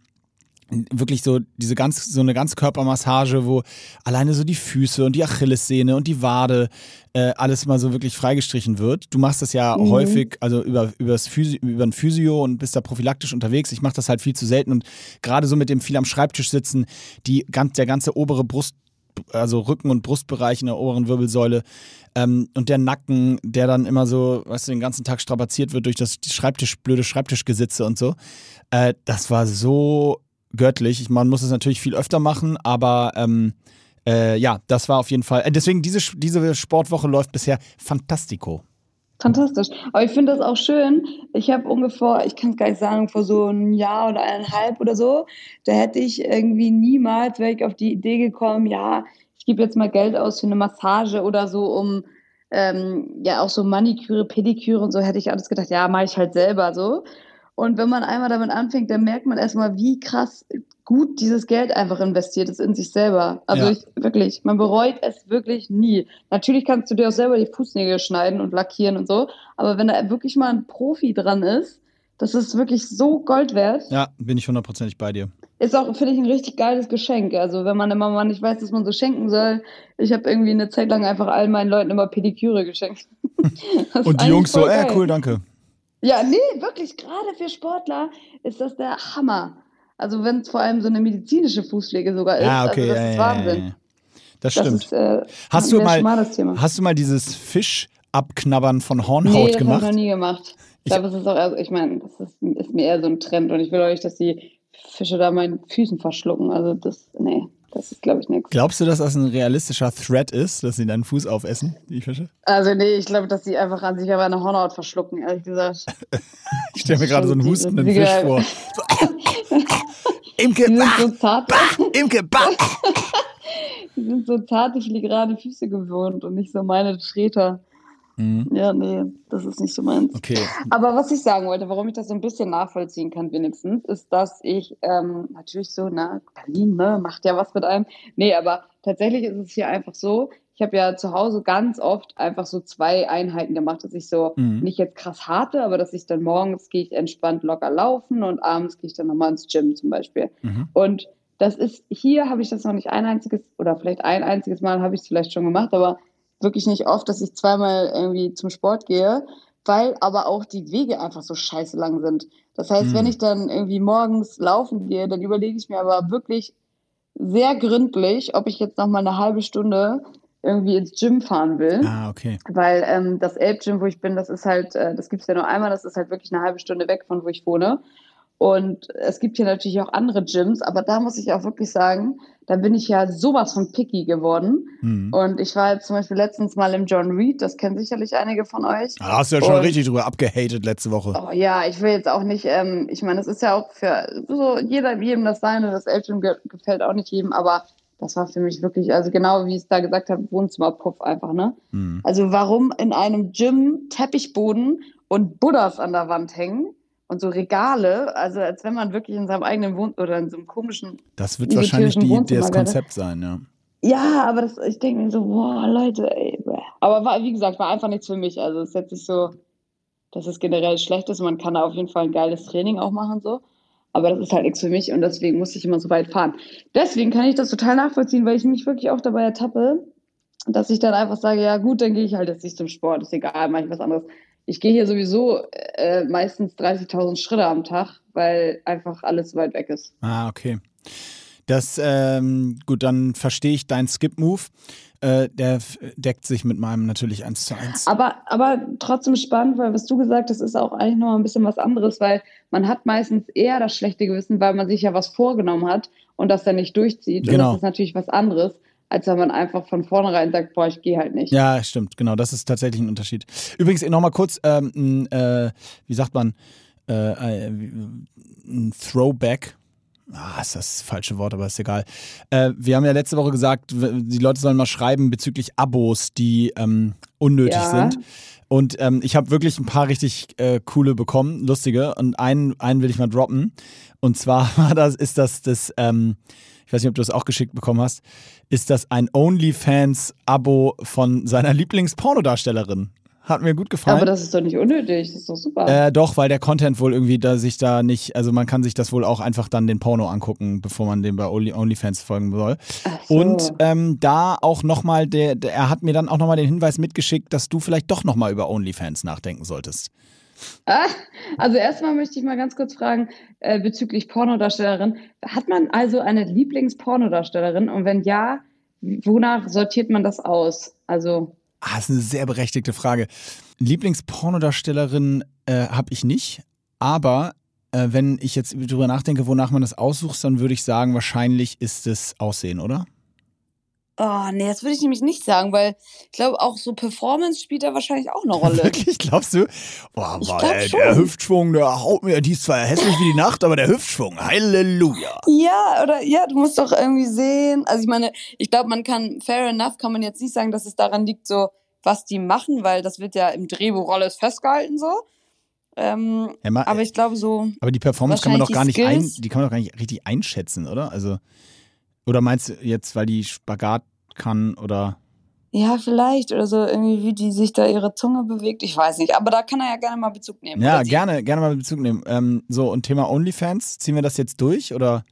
wirklich so diese ganz so eine Ganzkörpermassage, wo alleine so die Füße und die Achillessehne und die Wade äh, alles mal so wirklich freigestrichen wird. Du machst das ja mhm. häufig, also über übers Physio, über ein Physio und bist da prophylaktisch unterwegs. Ich mache das halt viel zu selten und gerade so mit dem viel am Schreibtisch sitzen, die ganz der ganze obere Brust also Rücken- und Brustbereich in der oberen Wirbelsäule ähm, und der Nacken, der dann immer so, weißt du, den ganzen Tag strapaziert wird durch das Schreibtisch, blöde Schreibtischgesitze und so. Äh, das war so göttlich. Man muss es natürlich viel öfter machen, aber ähm, äh, ja, das war auf jeden Fall. Äh, deswegen, diese, diese Sportwoche läuft bisher fantastico. fantastisch. Aber ich finde das auch schön. Ich habe ungefähr, ich kann es gar nicht sagen, vor so einem Jahr oder eineinhalb oder so, da hätte ich irgendwie niemals, wäre ich auf die Idee gekommen, ja, ich gebe jetzt mal Geld aus für eine Massage oder so, um ähm, ja auch so Maniküre, Pediküre und so, hätte ich alles gedacht, ja, mache ich halt selber so. Und wenn man einmal damit anfängt, dann merkt man erstmal, wie krass gut dieses Geld einfach investiert ist in sich selber. Also Ja. ich wirklich, man bereut es wirklich nie. Natürlich kannst du dir auch selber die Fußnägel schneiden und lackieren und so, aber wenn da wirklich mal ein Profi dran ist, das ist wirklich so Gold wert. Ja, bin ich hundertprozentig bei dir. Ist auch, finde ich, ein richtig geiles Geschenk. Also wenn man immer mal nicht weiß, dass man so schenken soll. Ich habe irgendwie eine Zeit lang einfach all meinen Leuten immer Pediküre geschenkt. <laughs> Und die Jungs so, voll äh, cool, danke. Ja, nee, wirklich, gerade für Sportler ist das der Hammer. Also wenn es vor allem so eine medizinische Fußpflege sogar ist, Ja, okay, also das ja, ist Wahnsinn. ja. Das Das stimmt. ist äh, Hast du mal-. Hast du mal dieses Fischabknabbern von nee, Hornhaut das habe ich gemacht? noch nie gemacht. Ich glaube, es ist auch, eher, ich meine, das ist, ist mir eher so ein Trend und ich will nicht, dass die Fische da meinen Füßen verschlucken. Also das, nee, das ist, glaube ich, nichts. Glaubst du, dass das ein realistischer Threat ist, dass sie deinen Fuß aufessen, die Fische? Also nee, ich glaube, dass die einfach an sich aber eine Hornhaut verschlucken, ehrlich gesagt. <laughs> Ich stelle mir gerade so einen hustenden Fisch vor. <laughs> Imke, Die sind bah, so zart, bah, Imke, bah. <laughs> die sind so zarte, filigrane Füße gewohnt und nicht so meine Treter. Mhm. Ja, nee, das ist nicht so meins. Okay. Aber was ich sagen wollte, warum ich das so ein bisschen nachvollziehen kann, wenigstens, ist, dass ich ähm, natürlich so, na, Berlin, ne, macht ja was mit einem. Nee, aber tatsächlich ist es hier einfach so, ich habe ja zu Hause ganz oft einfach so zwei Einheiten gemacht, dass ich so Mhm. nicht jetzt krass harte, aber dass ich dann morgens gehe ich entspannt locker laufen und abends gehe ich dann nochmal ins Gym zum Beispiel. Mhm. Und das ist, hier habe ich das noch nicht ein einziges, oder vielleicht ein einziges Mal habe ich es vielleicht schon gemacht, aber wirklich nicht oft, dass ich zweimal irgendwie zum Sport gehe, weil aber auch die Wege einfach so scheiße lang sind. Das heißt, Mhm. wenn ich dann irgendwie morgens laufen gehe, dann überlege ich mir aber wirklich sehr gründlich, ob ich jetzt noch mal eine halbe Stunde irgendwie ins Gym fahren will. Ah, okay. Weil ähm, das Elbgym, wo ich bin, das ist halt, äh, das gibt's ja nur einmal, das ist halt wirklich eine halbe Stunde weg von wo ich wohne. Und es gibt hier natürlich auch andere Gyms, aber da muss ich auch wirklich sagen, da bin ich ja sowas von picky geworden. Mhm. Und ich war jetzt zum Beispiel letztens mal im John Reed, das kennen sicherlich einige von euch. Da hast du ja schon Und- richtig drüber abgehatet letzte Woche. Oh ja, ich will jetzt auch nicht, ähm, ich meine, es ist ja auch für so jeder, jedem das seine, das Elbgym ge gefällt auch nicht jedem, aber das war für mich wirklich, also genau wie ich es da gesagt habe, Wohnzimmerpuff einfach, ne? Mhm. Also warum in einem Gym Teppichboden und Buddhas an der Wand hängen und so Regale, also als wenn man wirklich in seinem eigenen Wohn oder in so einem komischen. Das wird wahrscheinlich die, das. Konzept sein, ja. Ja, aber das, ich denke mir so, boah, Leute, ey. Aber war, wie gesagt, war einfach nichts für mich. Also es ist jetzt nicht so, dass es generell schlecht ist. Man kann da auf jeden Fall ein geiles Training auch machen, so. Aber das ist halt nichts für mich und deswegen musste ich immer so weit fahren. Deswegen kann ich das total nachvollziehen, weil ich mich wirklich auch dabei ertappe, dass ich dann einfach sage, ja gut, dann gehe ich halt jetzt nicht zum Sport, ist egal, mache ich was anderes. Ich gehe hier sowieso äh, meistens 30.000 Schritte am Tag, weil einfach alles weit weg ist. Ah, okay. Das, ähm, gut, dann verstehe ich deinen Skip-Move. Äh, der deckt sich mit meinem natürlich eins zu eins. Aber, aber trotzdem spannend, weil was du gesagt hast, ist auch eigentlich noch mal ein bisschen was anderes, weil man hat meistens eher das schlechte Gewissen, weil man sich ja was vorgenommen hat und das dann nicht durchzieht. Und Genau. das ist natürlich was anderes, als wenn man einfach von vornherein sagt, boah, ich gehe halt nicht. Ja, stimmt, genau, das ist tatsächlich ein Unterschied. Übrigens, nochmal kurz, ähm, äh, wie sagt man, äh, ein Throwback. Ah, ist das, das falsche Wort, aber ist egal. Äh, wir haben ja letzte Woche gesagt, die Leute sollen mal schreiben bezüglich Abos, die ähm, unnötig Ja. sind. Und ähm, ich habe wirklich ein paar richtig äh, coole bekommen, lustige. Und einen, einen will ich mal droppen. Und zwar <laughs> war das, ist das das, ähm, weiß nicht, ob du das auch geschickt bekommen hast, ist das ein OnlyFans-Abo von seiner Lieblingspornodarstellerin. Hat mir gut gefallen. Aber das ist doch nicht unnötig, das ist doch super. Äh, doch, weil der Content wohl irgendwie da sich da nicht, also man kann sich das wohl auch einfach dann den Porno angucken, bevor man dem bei Only, OnlyFans folgen soll. So. Und ähm, da auch nochmal, der, der, er hat mir dann auch nochmal den Hinweis mitgeschickt, dass du vielleicht doch nochmal über OnlyFans nachdenken solltest. Ah, also erstmal möchte ich mal ganz kurz fragen äh, bezüglich Pornodarstellerin. Hat man also eine Lieblingspornodarstellerin? Und wenn ja, wonach sortiert man das aus? Also Ah, das ist eine sehr berechtigte Frage. Lieblingspornodarstellerin äh, habe ich nicht, aber äh, wenn ich jetzt drüber nachdenke, wonach man das aussucht, dann würde ich sagen, wahrscheinlich ist es Aussehen, oder? Oh, nee, das würde ich nämlich nicht sagen, weil ich glaube, auch so Performance spielt da wahrscheinlich auch eine <laughs> Rolle. Wirklich, glaubst du? Boah, Ich boah, glaub der, schon. der Hüftschwung, der haut mir, die ist zwar hässlich wie die Nacht, aber der Hüftschwung, Halleluja. Ja, oder ja, du musst doch irgendwie sehen. Also ich meine, ich glaube, man kann, fair enough, kann man jetzt nicht sagen, dass es daran liegt, so, was die machen, weil das wird ja im Drehbuch alles festgehalten so. Ähm, Ja, ma- aber ich glaube so, Aber die Performance kann man doch gar nicht ein, die kann man doch gar nicht richtig einschätzen, oder? Also oder meinst du jetzt, weil die Spagat kann oder ja, vielleicht oder so irgendwie, wie die sich da ihre Zunge bewegt. Ich weiß nicht, aber da kann er ja gerne mal Bezug nehmen. ja gerne gerne mal Bezug nehmen. Ähm, so und Thema OnlyFans ziehen wir das jetzt durch oder?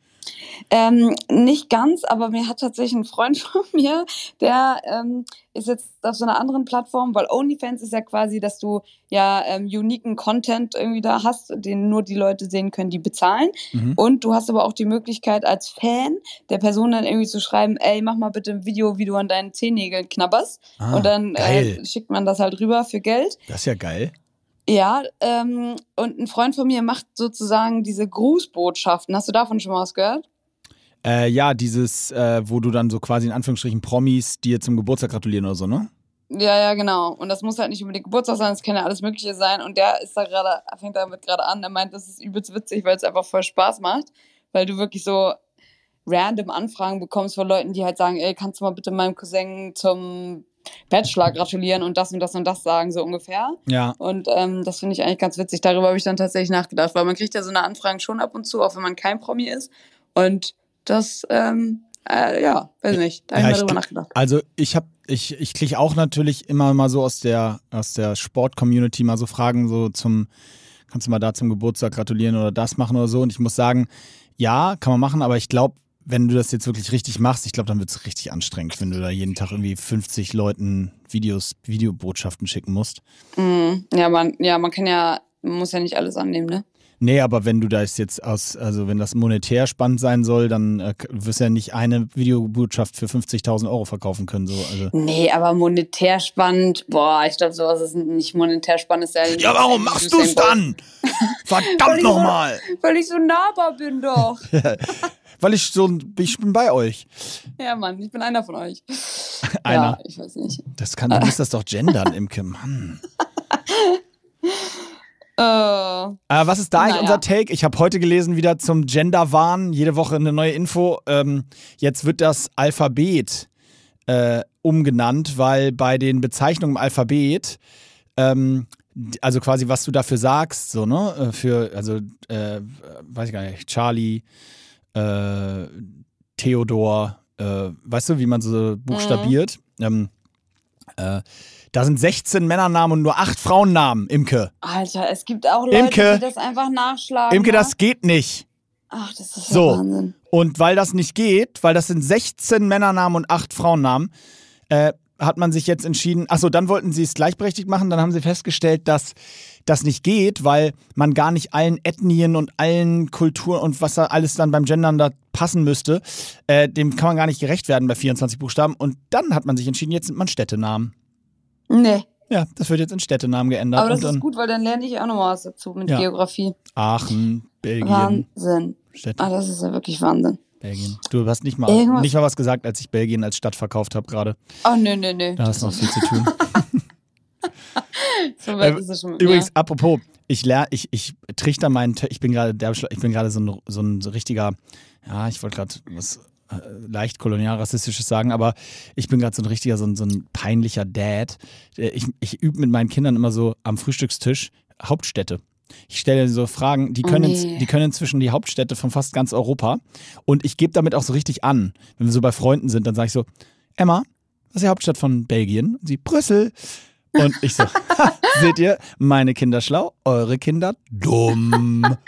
Ähm, nicht ganz, aber mir hat tatsächlich ein Freund <laughs> von mir, der ähm, ist jetzt auf so einer anderen Plattform, weil OnlyFans ist ja quasi, dass du ja ähm, uniken Content irgendwie da hast, den nur die Leute sehen können, die bezahlen. Mhm. Und du hast aber auch die Möglichkeit als Fan der Person dann irgendwie zu schreiben, ey, mach mal bitte ein Video, wie du an deinen Zehennägeln knabberst. Ah, und dann äh, schickt man das halt rüber für Geld. Das ist ja geil. Ja, ähm, und ein Freund von mir macht sozusagen diese Grußbotschaften. Hast du davon schon mal was gehört? Äh, ja, dieses, äh, wo du dann so quasi in Anführungsstrichen Promis dir zum Geburtstag gratulieren oder so, ne? Ja, ja, genau. Und das muss halt nicht unbedingt Geburtstag sein, es kann ja alles Mögliche sein. Und der ist da gerade, fängt damit gerade an. Er meint, das ist übelst witzig, weil es einfach voll Spaß macht. Weil du wirklich so random Anfragen bekommst von Leuten, die halt sagen, ey, kannst du mal bitte meinem Cousin zum Bachelor gratulieren und das und das und das sagen, so ungefähr. Ja. Und ähm, das finde ich eigentlich ganz witzig. Darüber habe ich dann tatsächlich nachgedacht, weil man kriegt ja so eine Anfragen schon ab und zu, auch wenn man kein Promi ist. Und das, ähm, äh, ja, weiß nicht. Da habe Ja, ich ich gl- nachgedacht. Also ich habe ich ich kriege auch natürlich immer mal so aus der aus der Sport Community mal so Fragen so zum kannst du mal da zum Geburtstag gratulieren oder das machen oder so und ich muss sagen, ja, kann man machen, aber ich glaube, wenn du das jetzt wirklich richtig machst, ich glaube, dann wird es richtig anstrengend, wenn du da jeden Tag irgendwie 50 Leuten Videos Videobotschaften schicken musst. Mhm. Ja, man, ja, man kann ja, man muss ja nicht alles annehmen, ne? Nee, aber wenn du das jetzt aus, also wenn das monetär spannend sein soll, dann äh, wirst du ja nicht eine Videobotschaft für 50.000 Euro verkaufen können. So. Also. Nee, aber monetär spannend, boah, ich glaube, sowas ist nicht monetär spannend. Ist ja, Ja, warum machst du es dann? <laughs> Verdammt nochmal! Weil ich so nahbar bin doch. <laughs> <laughs> Weil ich so, ich bin bei euch. ja, Mann, ich bin einer von euch. <laughs> Einer. Ja, ich weiß nicht. Das kann, du musst das doch gendern, <laughs> Imke, Mann. Äh, Äh, was ist da eigentlich Naja. unser Take? Ich habe heute gelesen, wieder zum Gender-Wahn, jede Woche eine neue Info. Ähm, jetzt wird das Alphabet äh, umgenannt, weil bei den Bezeichnungen im Alphabet, ähm, also quasi was du dafür sagst, so, ne? äh, Für, also, äh, weiß ich gar nicht, Charlie, äh, Theodor, äh, weißt du, wie man so buchstabiert? Ähm, äh, da sind 16 Männernamen und nur 8 Frauennamen, Imke. Alter, es gibt auch Leute, Imke. die das einfach nachschlagen. Imke, ne? das geht nicht. Ach, das ist So. ja Wahnsinn. Und weil das nicht geht, weil das sind 16 Männernamen und 8 Frauennamen, äh, hat man sich jetzt entschieden, achso, dann wollten sie es gleichberechtigt machen, dann haben sie festgestellt, dass das nicht geht, weil man gar nicht allen Ethnien und allen Kulturen und was da alles dann beim Gendern da passen müsste, äh, dem kann man gar nicht gerecht werden bei 24 Buchstaben. Und dann hat man sich entschieden, jetzt sind man Städtenamen. Nee, Ja, das wird jetzt in Städtenamen geändert. aber das und dann ist gut, weil dann lerne ich auch noch was dazu mit Ja. Geografie. Aachen, Belgien, Wahnsinn. Städte. Ah, das ist ja wirklich Wahnsinn. Belgien. Du hast nicht mal, Irgendwas- nicht mal was gesagt, als ich Belgien als Stadt verkauft habe gerade. Oh, nö, nö, nö. Da hast du noch viel zu tun. <laughs> So weit Äh, ist es schon Übrigens, mir. apropos, ich lerne, ich, ich trichter meinen, Tö- ich bin gerade der, ich bin gerade so ein, so ein so richtiger, ja, ich wollte gerade was äh, leicht kolonial-rassistisches sagen, aber ich bin gerade so ein richtiger, so ein, so ein peinlicher Dad. Äh, Ich, ich übe mit meinen Kindern immer so am Frühstückstisch Hauptstädte. Ich stelle so Fragen, die Oh können, nee. ins- die können inzwischen die Hauptstädte von fast ganz Europa. Und ich gebe damit auch so richtig an. Wenn wir so bei Freunden sind, dann sage ich so, Emma, was ist die Hauptstadt von Belgien? Und sie, Brüssel. Und ich so, <laughs> "Ha, seht ihr, meine Kinder schlau, eure Kinder dumm. <laughs>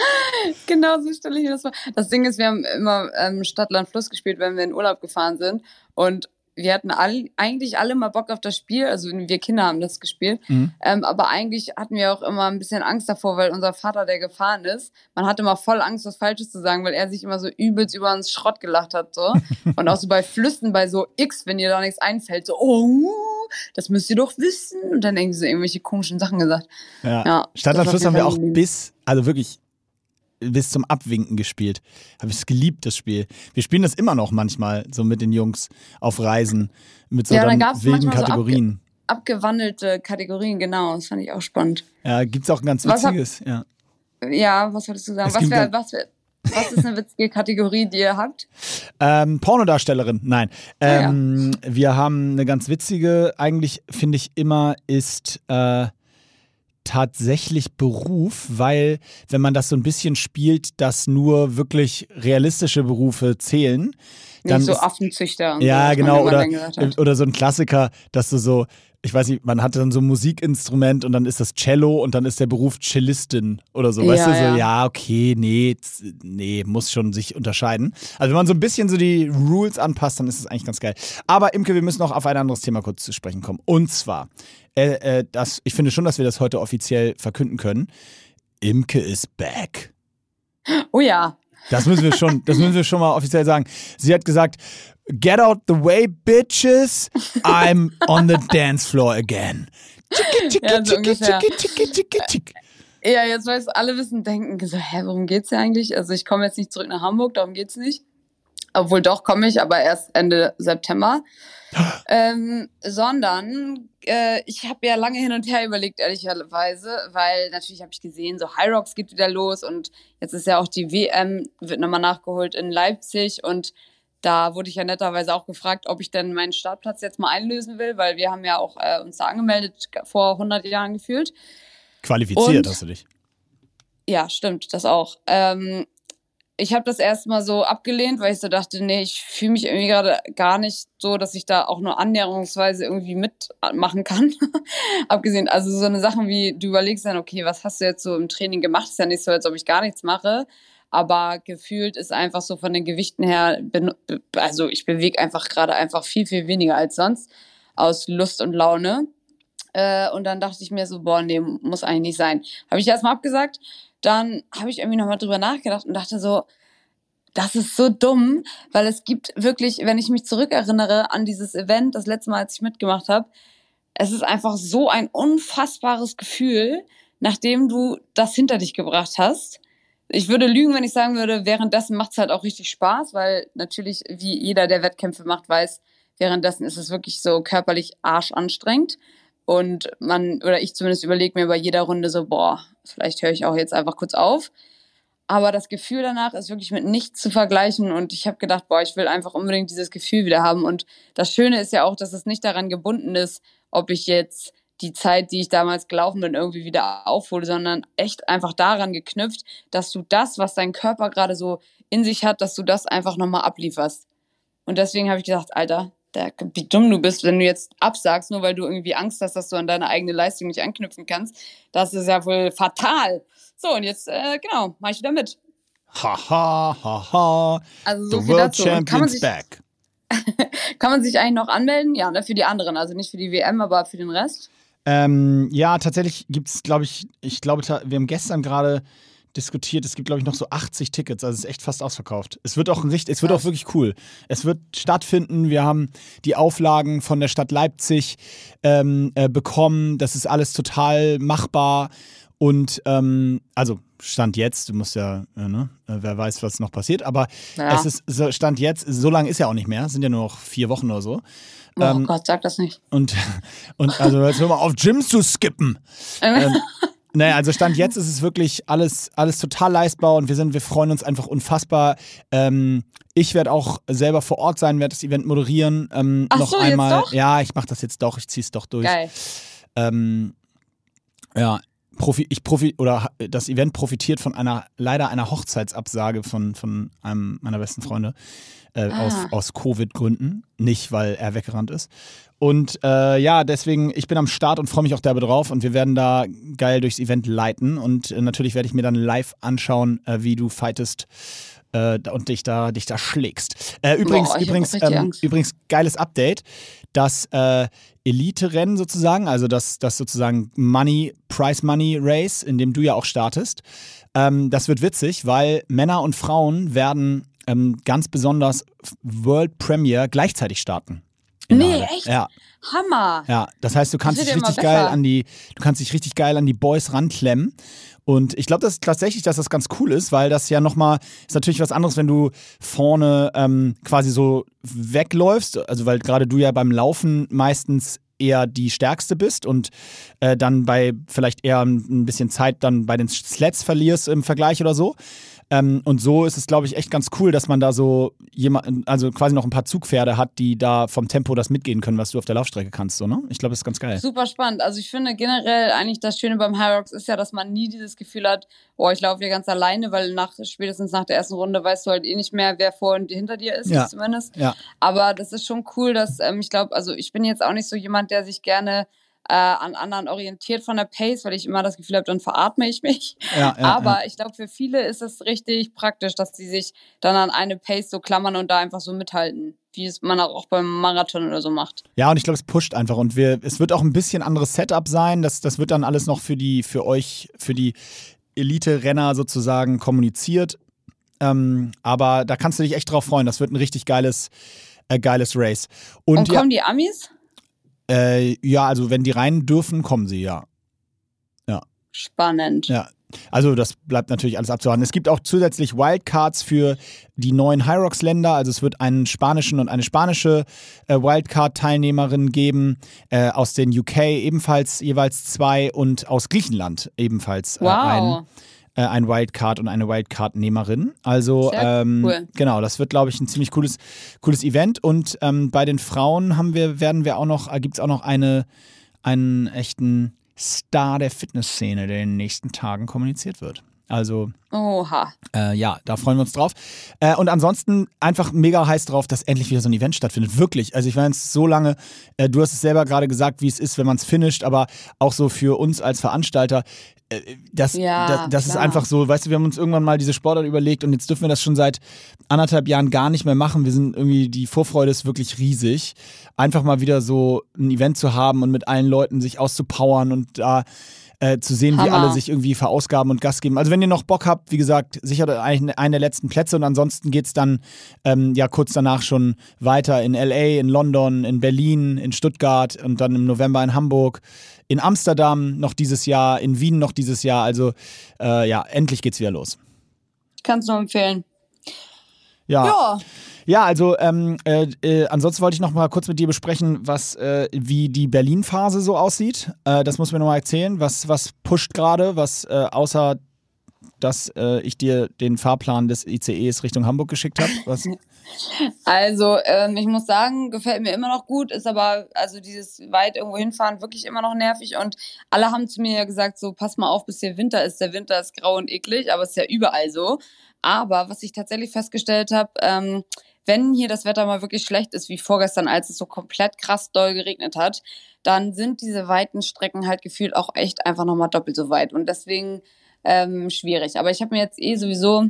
Genau so stelle ich mir das vor. Das Ding ist, wir haben immer ähm, Stadt, Land, Fluss gespielt, wenn wir in Urlaub gefahren sind. Und wir hatten all, eigentlich alle mal Bock auf das Spiel. Also wir Kinder haben das gespielt. Mhm. Ähm, aber eigentlich hatten wir auch immer ein bisschen Angst davor, weil unser Vater, der gefahren ist, man hatte immer voll Angst, was Falsches zu sagen, weil er sich immer so übelst über uns Schrott gelacht hat. So. <laughs> Und auch so bei Flüssen, bei so X, wenn ihr da nichts einfällt, so, oh, das müsst ihr doch wissen. Und dann irgendwie so irgendwelche komischen Sachen gesagt. Ja. Ja, Stadtland das Fluss war haben wir auch bis, also wirklich bis zum Abwinken gespielt. Habe ich es geliebt, das Spiel. Wir spielen das immer noch manchmal, so mit den Jungs auf Reisen, mit so Ja, dann wilden manchmal so Kategorien. Abgewandelte Kategorien, genau. Das fand ich auch spannend. ja, gibt es auch ein ganz Was hab- witziges, ja. Ja, was wolltest du sagen? Was, wär, was, wär, was ist eine witzige Kategorie, die ihr habt? Ähm, Pornodarstellerin, nein. Ah, ja. Ähm, Wir haben eine ganz witzige, eigentlich finde ich immer, ist äh, tatsächlich Beruf, weil wenn man das so ein bisschen spielt, dass nur wirklich realistische Berufe zählen, dann Nicht so ist, Affenzüchter und so, ja man genau oder oder so ein Klassiker, dass du so ich weiß nicht, man hatte dann so ein Musikinstrument und dann ist das Cello und dann ist der Beruf Cellistin oder so. Weißt Ja, du, so, ja. ja, okay, nee, nee, muss schon sich unterscheiden. Also wenn man so ein bisschen so die Rules anpasst, dann ist es eigentlich ganz geil. Aber Imke, wir müssen noch auf ein anderes Thema kurz zu sprechen kommen. Und zwar, äh, äh, das, ich finde schon, dass wir das heute offiziell verkünden können. Imke ist back. Oh ja. Das müssen wir schon, das müssen wir schon mal offiziell sagen. Sie hat gesagt, get out the way, bitches. I'm on the dance floor again. <laughs> Ja, so ungefähr. Ja, jetzt weiß alle wissen, denken so, hä, worum geht's hier eigentlich? Also ich komme jetzt nicht zurück nach Hamburg, darum geht's nicht. Obwohl doch komme ich, aber erst Ende September. <gasps> ähm, sondern äh, ich habe ja lange hin und her überlegt, ehrlicherweise, weil natürlich habe ich gesehen, so High Rocks geht wieder los und jetzt ist ja auch die WM, wird nochmal nachgeholt in Leipzig und da wurde ich ja netterweise auch gefragt, ob ich denn meinen Startplatz jetzt mal einlösen will, weil wir haben ja auch äh, uns da angemeldet vor 100 Jahren gefühlt. Qualifiziert Und- hast du dich. Ja, stimmt, das auch. Ähm, ich habe das erstmal so abgelehnt, weil ich so dachte, nee, ich fühle mich irgendwie gerade gar nicht so, dass ich da auch nur annäherungsweise irgendwie mitmachen kann. <laughs> Abgesehen, also so eine Sachen wie, du überlegst dann, okay, was hast du jetzt so im Training gemacht? Ist ja nicht so, als ob ich gar nichts mache. Aber gefühlt ist einfach so von den Gewichten her, also ich bewege einfach gerade einfach viel, viel weniger als sonst aus Lust und Laune. Äh, und dann dachte ich mir so, boah, nee, muss eigentlich nicht sein. Habe ich erstmal abgesagt. Dann habe ich irgendwie nochmal drüber nachgedacht und dachte so, das ist so dumm, weil es gibt wirklich, wenn ich mich zurückerinnere an dieses Event, das letzte Mal, als ich mitgemacht habe, es ist einfach so ein unfassbares Gefühl, nachdem du das hinter dich gebracht hast. Ich würde lügen, wenn ich sagen würde, währenddessen macht es halt auch richtig Spaß, weil natürlich, wie jeder, der Wettkämpfe macht, weiß, währenddessen ist es wirklich so körperlich arschanstrengend. Und man, oder ich zumindest überlege mir bei jeder Runde so, boah, vielleicht höre ich auch jetzt einfach kurz auf. Aber das Gefühl danach ist wirklich mit nichts zu vergleichen. Und ich habe gedacht, boah, ich will einfach unbedingt dieses Gefühl wieder haben. Und das Schöne ist ja auch, dass es nicht daran gebunden ist, ob ich jetzt die Zeit, die ich damals gelaufen bin, irgendwie wieder aufhole, sondern echt einfach daran geknüpft, dass du das, was dein Körper gerade so in sich hat, dass du das einfach nochmal ablieferst. Und deswegen habe ich gedacht, Alter, der, wie dumm du bist, wenn du jetzt absagst, nur weil du irgendwie Angst hast, dass du an deine eigene Leistung nicht anknüpfen kannst. Das ist ja wohl fatal. So, und jetzt, äh, genau, mach ich wieder mit. Ha, ha, ha. Also so The viel World dazu. Und kann man Champions sich, back. <laughs> kann man sich eigentlich noch anmelden? Ja, ne, für die anderen. Also nicht für die WM, aber für den Rest. Ähm, ja, tatsächlich gibt es, glaube ich, ich glaube, wir haben gestern gerade diskutiert, es gibt, glaube ich, noch so 80 Tickets, also es ist echt fast ausverkauft. Es wird auch ein richtig, es wird auch wirklich cool. Es wird stattfinden, wir haben die Auflagen von der Stadt Leipzig ähm, äh, bekommen, das ist alles total machbar und ähm, also Stand jetzt, du musst ja, äh, ne, äh, wer weiß, was noch passiert, aber Ja. es ist so, Stand jetzt, so lange ist ja auch nicht mehr, sind ja nur noch vier Wochen oder so. Oh Ähm, Gott, sag das nicht. Und, <laughs> und also jetzt hör mal auf, Gyms zu skippen. Ähm, naja, also Stand jetzt ist es wirklich alles, alles total leistbar und wir sind, wir freuen uns einfach unfassbar. Ähm, ich werde auch selber vor Ort sein, werde das Event moderieren. Ähm, Ach noch so, jetzt einmal. doch? Ja, ich mache das jetzt doch, ich ziehe es doch durch. Geil. Ähm, ja, Profi, ich profi oder das Event profitiert von einer leider einer Hochzeitsabsage von, von einem meiner besten Freunde äh, Ah. aus, aus Covid-Gründen, nicht weil er weggerannt ist. Und äh, ja, deswegen, ich bin am Start und freue mich auch derbe drauf und wir werden da geil durchs Event leiten und äh, natürlich werde ich mir dann live anschauen, äh, wie du fightest äh, und dich da, dich da schlägst. Äh, übrigens, Boah, übrigens, ähm, übrigens, geiles Update. Das äh, Elite-Rennen sozusagen, also das, das sozusagen Money, Price Money Race, in dem du ja auch startest, ähm, das wird witzig, weil Männer und Frauen werden ähm, ganz besonders World Premier gleichzeitig starten. Nee, Halle. echt? Ja, Hammer. ja. Das heißt, du kannst dich richtig geil an die, du kannst dich richtig geil an die Boys ranklemmen. Und ich glaube, das ist tatsächlich, dass das ganz cool ist, weil das ja nochmal, ist natürlich was anderes, wenn du vorne ähm, quasi so wegläufst. Also, weil gerade du ja beim Laufen meistens eher die Stärkste bist und äh, dann bei vielleicht eher ein bisschen Zeit dann bei den Sleds verlierst im Vergleich oder so. Ähm, und so ist es, glaube ich, echt ganz cool, dass man da so jemand, also quasi noch ein paar Zugpferde hat, die da vom Tempo das mitgehen können, was du auf der Laufstrecke kannst. So, ne? Ich glaube, das ist ganz geil. Super spannend. Also ich finde generell eigentlich das Schöne beim High Rocks ist ja, dass man nie dieses Gefühl hat, oh, ich laufe hier ganz alleine, weil nach spätestens nach der ersten Runde weißt du halt eh nicht mehr, wer vor und hinter dir ist, Ja. zumindest. Ja. Aber das ist schon cool, dass ähm, ich glaube, also ich bin jetzt auch nicht so jemand, der sich gerne äh, an anderen orientiert von der Pace, weil ich immer das Gefühl habe, dann veratme ich mich. Ja, ja, Aber ja. ich glaube, für viele ist es richtig praktisch, dass sie sich dann an eine Pace so klammern und da einfach so mithalten, wie es man auch beim Marathon oder so macht. Ja, und ich glaube, es pusht einfach. Und wir, es wird auch ein bisschen anderes Setup sein. Das, das wird dann alles noch für die, für euch, für die Elite-Renner sozusagen kommuniziert. Ähm, aber da kannst du dich echt drauf freuen. Das wird ein richtig geiles, äh, geiles Race. Und, Und, ja, kommen die Amis? Äh, ja, also wenn die rein dürfen, kommen sie, ja. Spannend. Ja. Also das bleibt natürlich alles abzuwarten. Es gibt auch zusätzlich Wildcards für die neuen Hyrox-Länder. Also es wird einen spanischen und eine spanische äh, Wildcard-Teilnehmerin geben. Äh, aus den UK ebenfalls jeweils zwei und aus Griechenland ebenfalls äh, Wow. Äh, ein Wildcard und eine Wildcard-Nehmerin. Also ähm, cool. genau, das wird, glaube ich, ein ziemlich cooles, cooles Event. Und ähm, bei den Frauen haben wir, werden wir auch noch, äh, gibt es auch noch eine, einen echten Star der Fitnessszene, der in den nächsten Tagen kommuniziert wird. Also Oha. äh, ja, da freuen wir uns drauf. Äh, und ansonsten einfach mega heiß drauf, dass endlich wieder so ein Event stattfindet. Wirklich. Also ich meine, es so lange, äh, du hast es selber gerade gesagt, wie es ist, wenn man es finisht, aber auch so für uns als Veranstalter. Das, Ja, das, das ist einfach so, weißt du, wir haben uns irgendwann mal diese Sportart überlegt und jetzt dürfen wir das schon seit anderthalb Jahren gar nicht mehr machen. Wir sind irgendwie, die Vorfreude ist wirklich riesig. Einfach mal wieder so ein Event zu haben und mit allen Leuten sich auszupowern und da äh, zu sehen, wie Hammer. alle sich irgendwie verausgaben und Gas geben. Also wenn ihr noch Bock habt, wie gesagt, sichert euch eigentlich einen der letzten Plätze und ansonsten geht's dann ähm, ja kurz danach schon weiter in LA, in London, in Berlin, in Stuttgart und dann im November in Hamburg, in Amsterdam noch dieses Jahr, in Wien noch dieses Jahr. Also äh, ja, endlich geht's wieder los. Kannst nur empfehlen. Ja, Ja. ja also ähm, äh, äh, ansonsten wollte ich noch mal kurz mit dir besprechen, was äh, wie die Berlin-Phase so aussieht. Äh, das muss mir noch mal erzählen. Was, was pusht gerade, was äh, außer dass äh, ich dir den Fahrplan des ICEs Richtung Hamburg geschickt habe? Was? <laughs> Also, ähm, ich muss sagen, gefällt mir immer noch gut, ist aber, also dieses weit irgendwo hinfahren wirklich immer noch nervig und alle haben zu mir ja gesagt, so, pass mal auf, bis hier Winter ist. Der Winter ist grau und eklig, aber ist ja überall so. Aber was ich tatsächlich festgestellt habe, ähm, wenn hier das Wetter mal wirklich schlecht ist, wie vorgestern, als es so komplett krass doll geregnet hat, dann sind diese weiten Strecken halt gefühlt auch echt einfach nochmal doppelt so weit und deswegen ähm, schwierig. Aber ich habe mir jetzt eh sowieso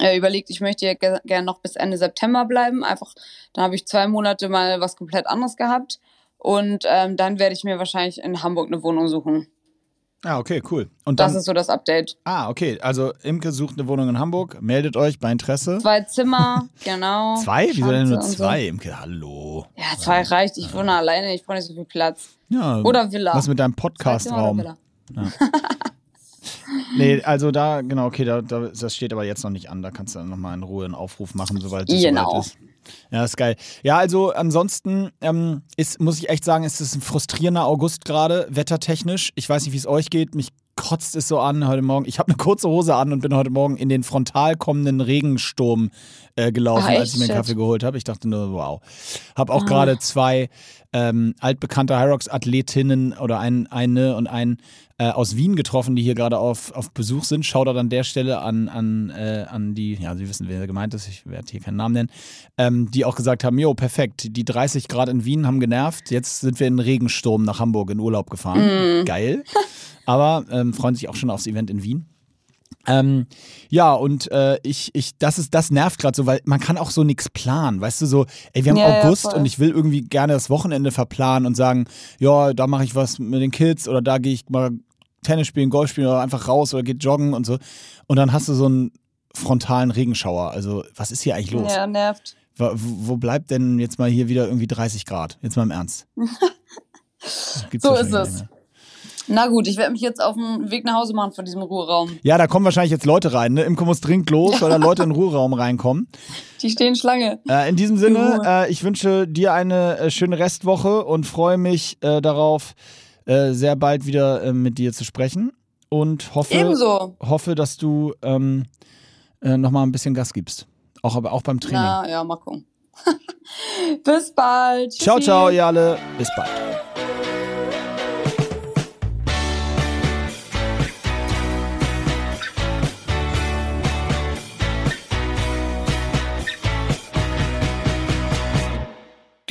äh, überlegt, ich möchte ja ge gerne noch bis Ende September bleiben. Einfach, dann habe ich zwei Monate mal was komplett anderes gehabt. Und ähm, dann werde ich mir wahrscheinlich in Hamburg eine Wohnung suchen. Ah, okay, cool. Und Das dann, ist so das Update. ah, okay. Also Imke sucht eine Wohnung in Hamburg. Meldet euch bei Interesse. Zwei Zimmer, <laughs> genau. Zwei? Wieso denn nur zwei, Imke? Hallo. So. Ja, zwei reicht. Ich wohne alleine, ich brauche nicht so viel Platz. Ja. Oder Villa. Was mit deinem Podcast-Raum? Villa. <laughs> Nee, also da, genau, okay, da, da, das steht aber jetzt noch nicht an. Da kannst du dann nochmal in Ruhe einen Aufruf machen, sobald es Genau. soweit ist. Ja, ist geil. Ja, also ansonsten ähm, ist, muss ich echt sagen, ist es ein frustrierender August gerade, wettertechnisch. Ich weiß nicht, wie es euch geht. Mich kotzt es so an heute Morgen. Ich habe eine kurze Hose an und bin heute Morgen in den frontal kommenden Regensturm äh, gelaufen, Ah, als ich mir einen? Kaffee geholt habe. Ich dachte nur, wow. Habe auch Ah. gerade zwei ähm, altbekannte Hyrox-Athletinnen oder ein, eine und ein äh, aus Wien getroffen, die hier gerade auf, auf Besuch sind. Shoutout an der Stelle an, an, äh, an die, ja, Sie wissen, wer gemeint ist, ich werde hier keinen Namen nennen, ähm, die auch gesagt haben, jo, perfekt, die 30 Grad in Wien haben genervt, jetzt sind wir in den Regensturm nach Hamburg in Urlaub gefahren. Geil. <laughs> Aber ähm, freuen sich auch schon aufs Event in Wien. Ähm, ja, und äh, ich, ich, das ist, das nervt gerade so, weil man kann auch so nichts planen, weißt du, so, ey, wir haben Ja, ja, August voll. und ich will irgendwie gerne das Wochenende verplanen und sagen, ja, da mache ich was mit den Kids oder da gehe ich mal Tennis spielen, Golf spielen oder einfach raus oder geht joggen und so. Und dann hast du so einen frontalen Regenschauer. Also, was ist hier eigentlich los? Ja, nervt. Wo, wo bleibt denn jetzt mal hier wieder irgendwie 30 Grad? Jetzt mal im Ernst. <laughs> So ist es. Na gut, ich werde mich jetzt auf den Weg nach Hause machen von diesem Ruheraum. Ja, da kommen wahrscheinlich jetzt Leute rein. Ne? Imco muss dringend los, weil da <laughs> Leute in den Ruheraum reinkommen. Die stehen Schlange. Äh, in diesem Sinne, äh, ich wünsche dir eine äh, schöne Restwoche und freue mich äh, darauf, äh, sehr bald wieder äh, mit dir zu sprechen. Und hoffe, Ebenso. hoffe dass du ähm, äh, nochmal ein bisschen Gas gibst. Auch, aber auch beim Training. Na ja, mal gucken. <laughs> Bis bald. ciao, Tschüssi. ciao, ihr alle. Bis bald.